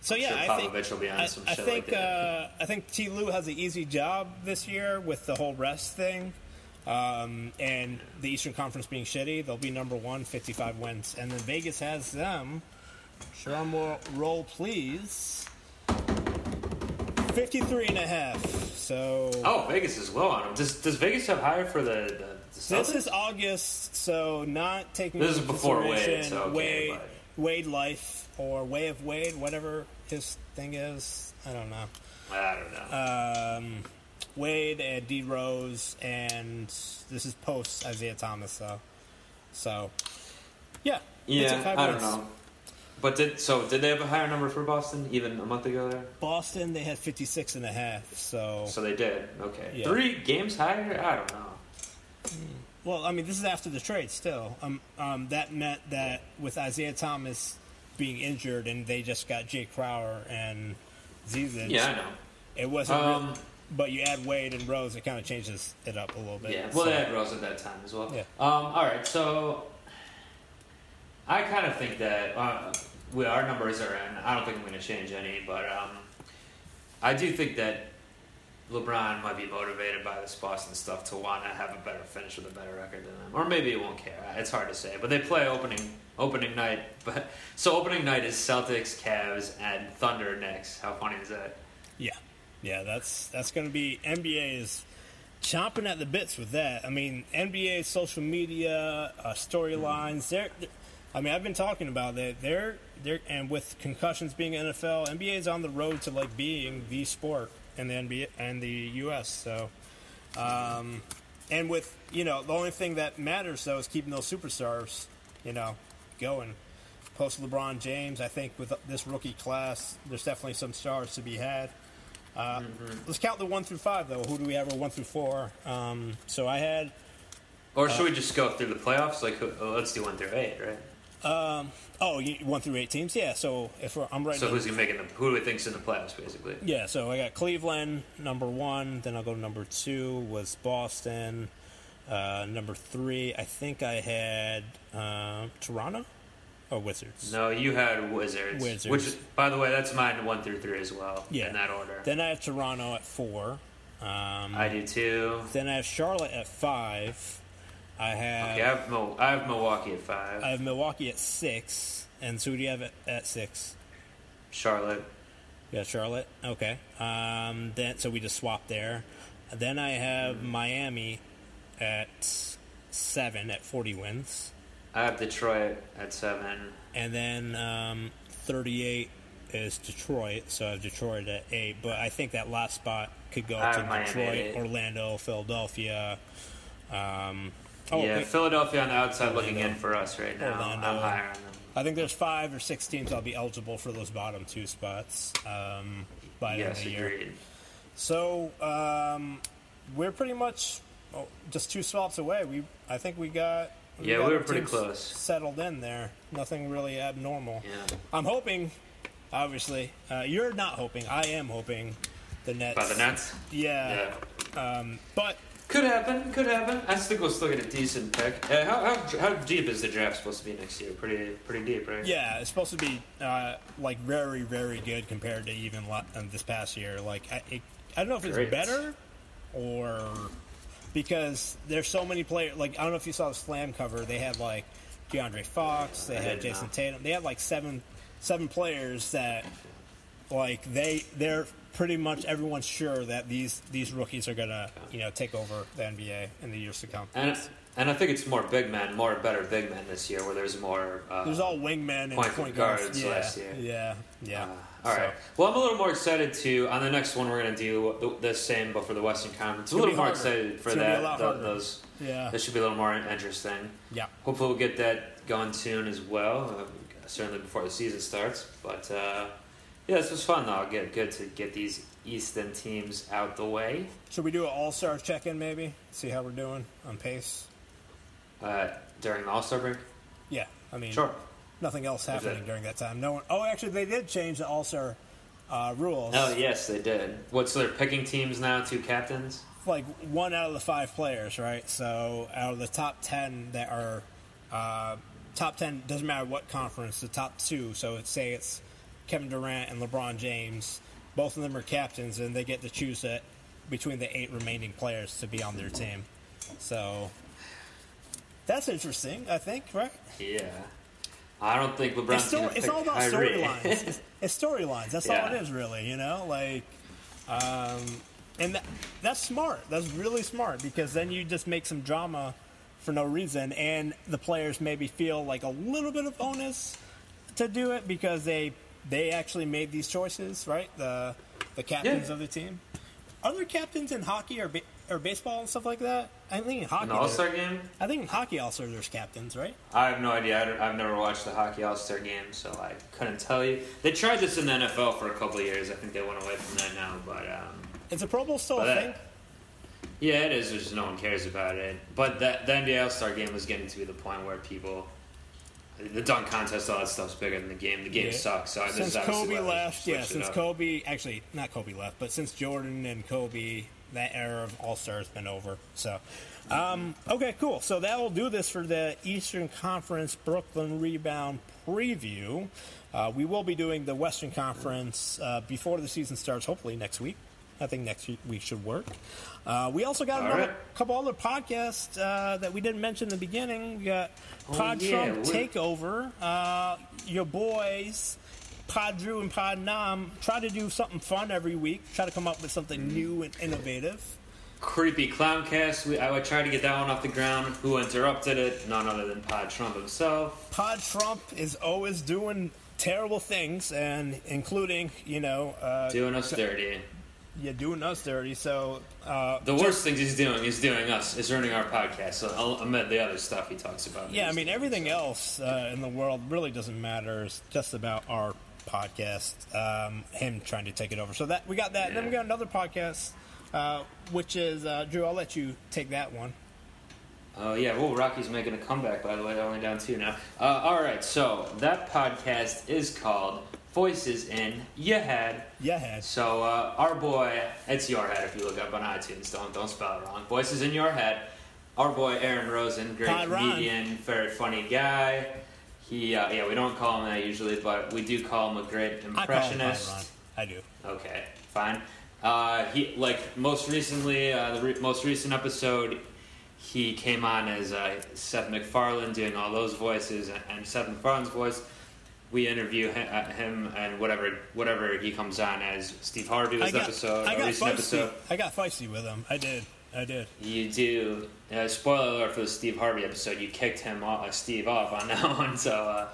so yeah, sure I think Popovich will be on I, some I shit think like uh, I think Ty Lue has an easy job this year with the whole rest thing. Um, and the Eastern Conference being shitty, they'll be number one, 55 wins. And then Vegas has them. Drum roll, please. 53 and a half. So oh, Vegas is low on him. Does Does Vegas have higher for the the, the this is August, so not taking This is into before Wade, consideration so okay, Wade, but- Wade life or way of Wade, whatever his thing is. I don't know. I don't know. um, Wade and D Rose, and this is post Isaiah Thomas, so so yeah, they took yeah, five I don't know. But did so? Did they have a higher number for Boston even a month ago? There, Boston they had 56 and a half, so so they did. Okay, Yeah. three games higher. I don't know. well, I mean this is after the trade still. Um, um, that meant that with Isaiah Thomas being injured and they just got Jae Crowder and Zizic, Yeah, I know. it wasn't. Um, but you add Wade and Rose, it kind of changes it up a little bit. Yeah, well, so- they had Rose at that time as well. Yeah. Um, all right, so I kind of think that uh, we our numbers are in. I don't think I'm going to change any, but um, I do think that LeBron might be motivated by this Boston stuff to want to have a better finish with a better record than them, or maybe he won't care. It's hard to say. But they play opening opening night, but so opening night is Celtics, Cavs, and Thunder next. How funny is that? Yeah, yeah, that's that's going to be NBA is chomping at the bits with that. I mean, NBA social media uh, storylines. They're, they're- I mean, I've been talking about that. They're they're and with concussions being NFL, NBA is on the road to like being the sport in the NBA and the US. So, um, and with you know the only thing that matters though is keeping those superstars, you know, going. post LeBron James. I think with this rookie class, there's definitely some stars to be had. Uh, Mm-hmm. Let's count the one through five, though. Who do we have? Or one through four? Um, so I had Or should we just go through the playoffs? Like, oh, let's do one through eight, right? Oh you- one through eight teams. Yeah. So if we're, I'm right. So who's gonna make it? Who do we think's in the playoffs, basically? Yeah, so I got Cleveland number one. Then I'll go number two was Boston. Uh, number three, I think I had uh, Toronto or Wizards. No, you had Wizards. Wizards. Which, by the way, that's mine one through three as well. Yeah. In that order. Then I have Toronto at four. Um, I do too. then I have Charlotte at five. I have Okay, I have, Mil- I have Milwaukee at five. I have Milwaukee at six. And so who do you have at, at six? Charlotte. Yeah, Charlotte. Okay. Um, then so we just swapped there. Then I have Miami at seven at forty wins. I have Detroit at seven. And then um, 38 is Detroit, so I have Detroit at 8. But I think that last spot could go I to have Miami at Detroit. Orlando, Philadelphia. Um, oh, yeah, wait, Philadelphia on the outside looking in for us right now. Orlando. I'm higher on them. I think there's five or six teams that'll be eligible for those bottom two spots um, by the end Yes, of the year. agreed. So um, we're pretty much oh, just two swaps away. We I think we got Yeah, got we were pretty close. Settled in there. Nothing really abnormal. Yeah. I'm hoping, obviously, uh, you're not hoping. I am hoping the Nets. By the Nets? Yeah. Yeah. Um, but Could happen. Could happen. I think we'll still get a decent pick. Uh, how, how, how deep is the draft supposed to be next year? Pretty pretty deep, right? yeah, it's supposed to be uh, like very, very good compared to even uh, this past year. Like I, it, I don't know if it's Great. better or because there's so many players. Like I don't know if you saw the Slam cover. They had like De'Aaron Fox. They I had Jayson not. Tatum. They had like seven seven players that like they they're pretty much everyone's sure that these these rookies are gonna you know take over the NBA in the years to come. And and I think it's more big men, more better big men this year, where there's more. Uh, There's all wingmen and Point point, guards guards. Yeah, last year. yeah, yeah. Uh, all So- right. Well, I'm a little more excited to on the next one. We're going to do the, the same, but for the Western Conference. A little more harder. excited for gonna that. tho- those Yeah. that should be a little more interesting. Yeah. Hopefully, we'll get that going soon as well. Uh, certainly before the season starts. But uh, yeah, this was fun though. Good, good to get these Eastern teams out the way. Should we do an all star check in maybe? See how we're doing on pace? Uh, during the All Star break. Yeah. I mean, Sure. nothing else happening during that time. No one. Oh, actually, they did change the all star uh, rules. Oh yes, they did. What's so they're picking teams now? Two captains. Like one out of the five players, right? So out of the top ten that are uh, top ten, doesn't matter what conference, the top two. So it's say it's Kevin Durant and LeBron James. Both of them are captains, and they get to choose it between the eight remaining players to be on their team. So that's interesting, I think, right? Yeah. I don't think LeBron's It's, gonna it's all about storylines. it's, it's storylines. That's all it is, really. You know, like, um, and that, that's smart. That's really smart because then you just make some drama for no reason, and the players maybe feel like a little bit of onus to do it because they they actually made these choices, right? The the captains Yeah. of the team. Are there captains in hockey or ba- or baseball and stuff like that? I think in hockey. An All Star game? I think in hockey All also there's captains, right? I have no idea. I I've never watched the hockey All Star game, so I couldn't tell you. They tried this in the NFL for a couple of years. I think they went away from that now, but um, Is the Pro Bowl still a thing? yeah, it is. Just no one cares about it. But that the NBA All Star game was getting to be the point where people. The dunk contest, all that stuff's bigger than the game. The game Yeah. sucks. So this since Kobe left, yeah, since. Kobe, actually not Kobe left, but since Jordan and Kobe, that era of All Star has been over. So, um, okay, cool. So that will do this for the Eastern Conference Brooklyn Rebound preview. Uh, we will be doing the Western Conference uh, before the season starts, hopefully next week. I think next week- should work. Uh, we also got another right. couple other podcasts uh, that we didn't mention in the beginning. We got Oh, Pod yeah, Trump Takeover. Uh, your boys, Pod Drew and Pod Nam, try to do something fun every week. Try to come up with something new and innovative. Creepy Clowncast. We, I would try to get that one off the ground. Who interrupted it? None other than Pod Trump himself. Pod Trump is always doing terrible things, and including, you know, uh, Doing us dirty. You're doing us dirty. So uh, The worst things he's doing is doing us, is ruining our podcast. So I'll amid the other stuff he talks about. yeah, I mean everything else uh, in the world really doesn't matter. It's just about our podcast. Um, him trying to take it over. So that we got that. And then we got another podcast, uh, which is uh, Drew. I'll let you take that one. Oh yeah, well Rocky's making a comeback by the way, only down two now. Uh, all right, so that podcast is called Voices in Your Head. Yeah, head. So uh, our boy, it's your head if you look up on iTunes. Don't don't spell it wrong. Voices in your head. Our boy Aaron Rosen, great Hi, comedian, very funny guy. He uh, yeah, we don't call him that usually, but we do call him a great I call him impressionist. I do. Okay, fine. Uh, he like most recently, uh, the re- most recent episode, he came on as uh, Seth MacFarlane doing all those voices, and, and Seth MacFarlane's voice. We interview him, uh, him and whatever whatever he comes on as. Steve Harvey was I got, episode, I a got recent feisty. episode. I got feisty with him. I did. I did. You do. Uh, spoiler alert for the Steve Harvey episode. You kicked him off, uh, Steve off on that one. So, uh,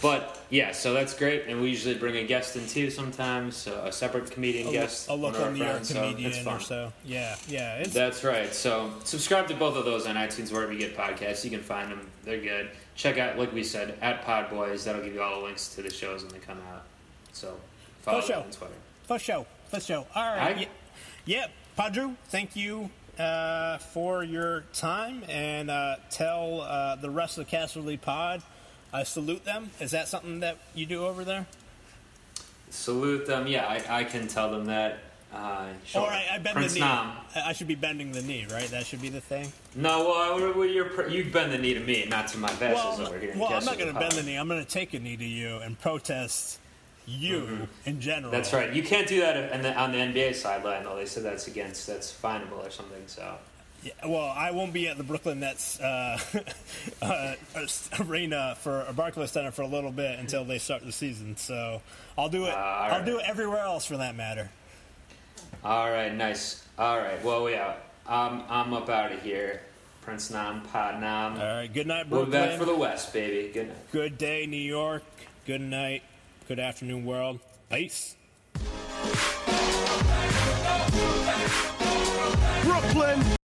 but yeah, so that's great. And we usually bring a guest in too sometimes, so a separate comedian A, guest. a local New York friends, so or so. Yeah, yeah. It's, That's right. So subscribe to both of those on iTunes wherever you get podcasts. You can find them. They're good. Check out, like we said, at Pod Boys. That'll give you all the links to the shows when they come out. So follow For sure. on Twitter. For show. For show. All right. Yeah, yeah. Pod Drew, thank you uh, for your time and uh, tell uh, the rest of the Casterly Pod I salute them. Is that something that you do over there? Salute them. Yeah, I, I can tell them that. Uh, sure. Or I, I bend Prince the knee. Nam. I should be bending the knee, right? That should be the thing. No, well, I- well you're, you bend the knee to me, not to my vassals Well, over here. well I'm not going to bend the knee. I'm going to take a knee to you and protest you in general. Mm-hmm. That's right. You can't do that in the, on the NBA sideline, though. They said that's against, that's finable or something. So Yeah, well, I won't be at the Brooklyn Nets uh, uh, arena for Barclays Center for a little bit until they start the season. So I'll do it. Uh, I'll do it everywhere else for that matter. All right, nice. All right, well, yeah, um, I'm I'm up out of here. Prince Nam, Pod Nam. All right. Good night, Brooklyn. We're back for the West, baby. Good night. Good day, New York. Good night. Good afternoon, world. Peace. Brooklyn.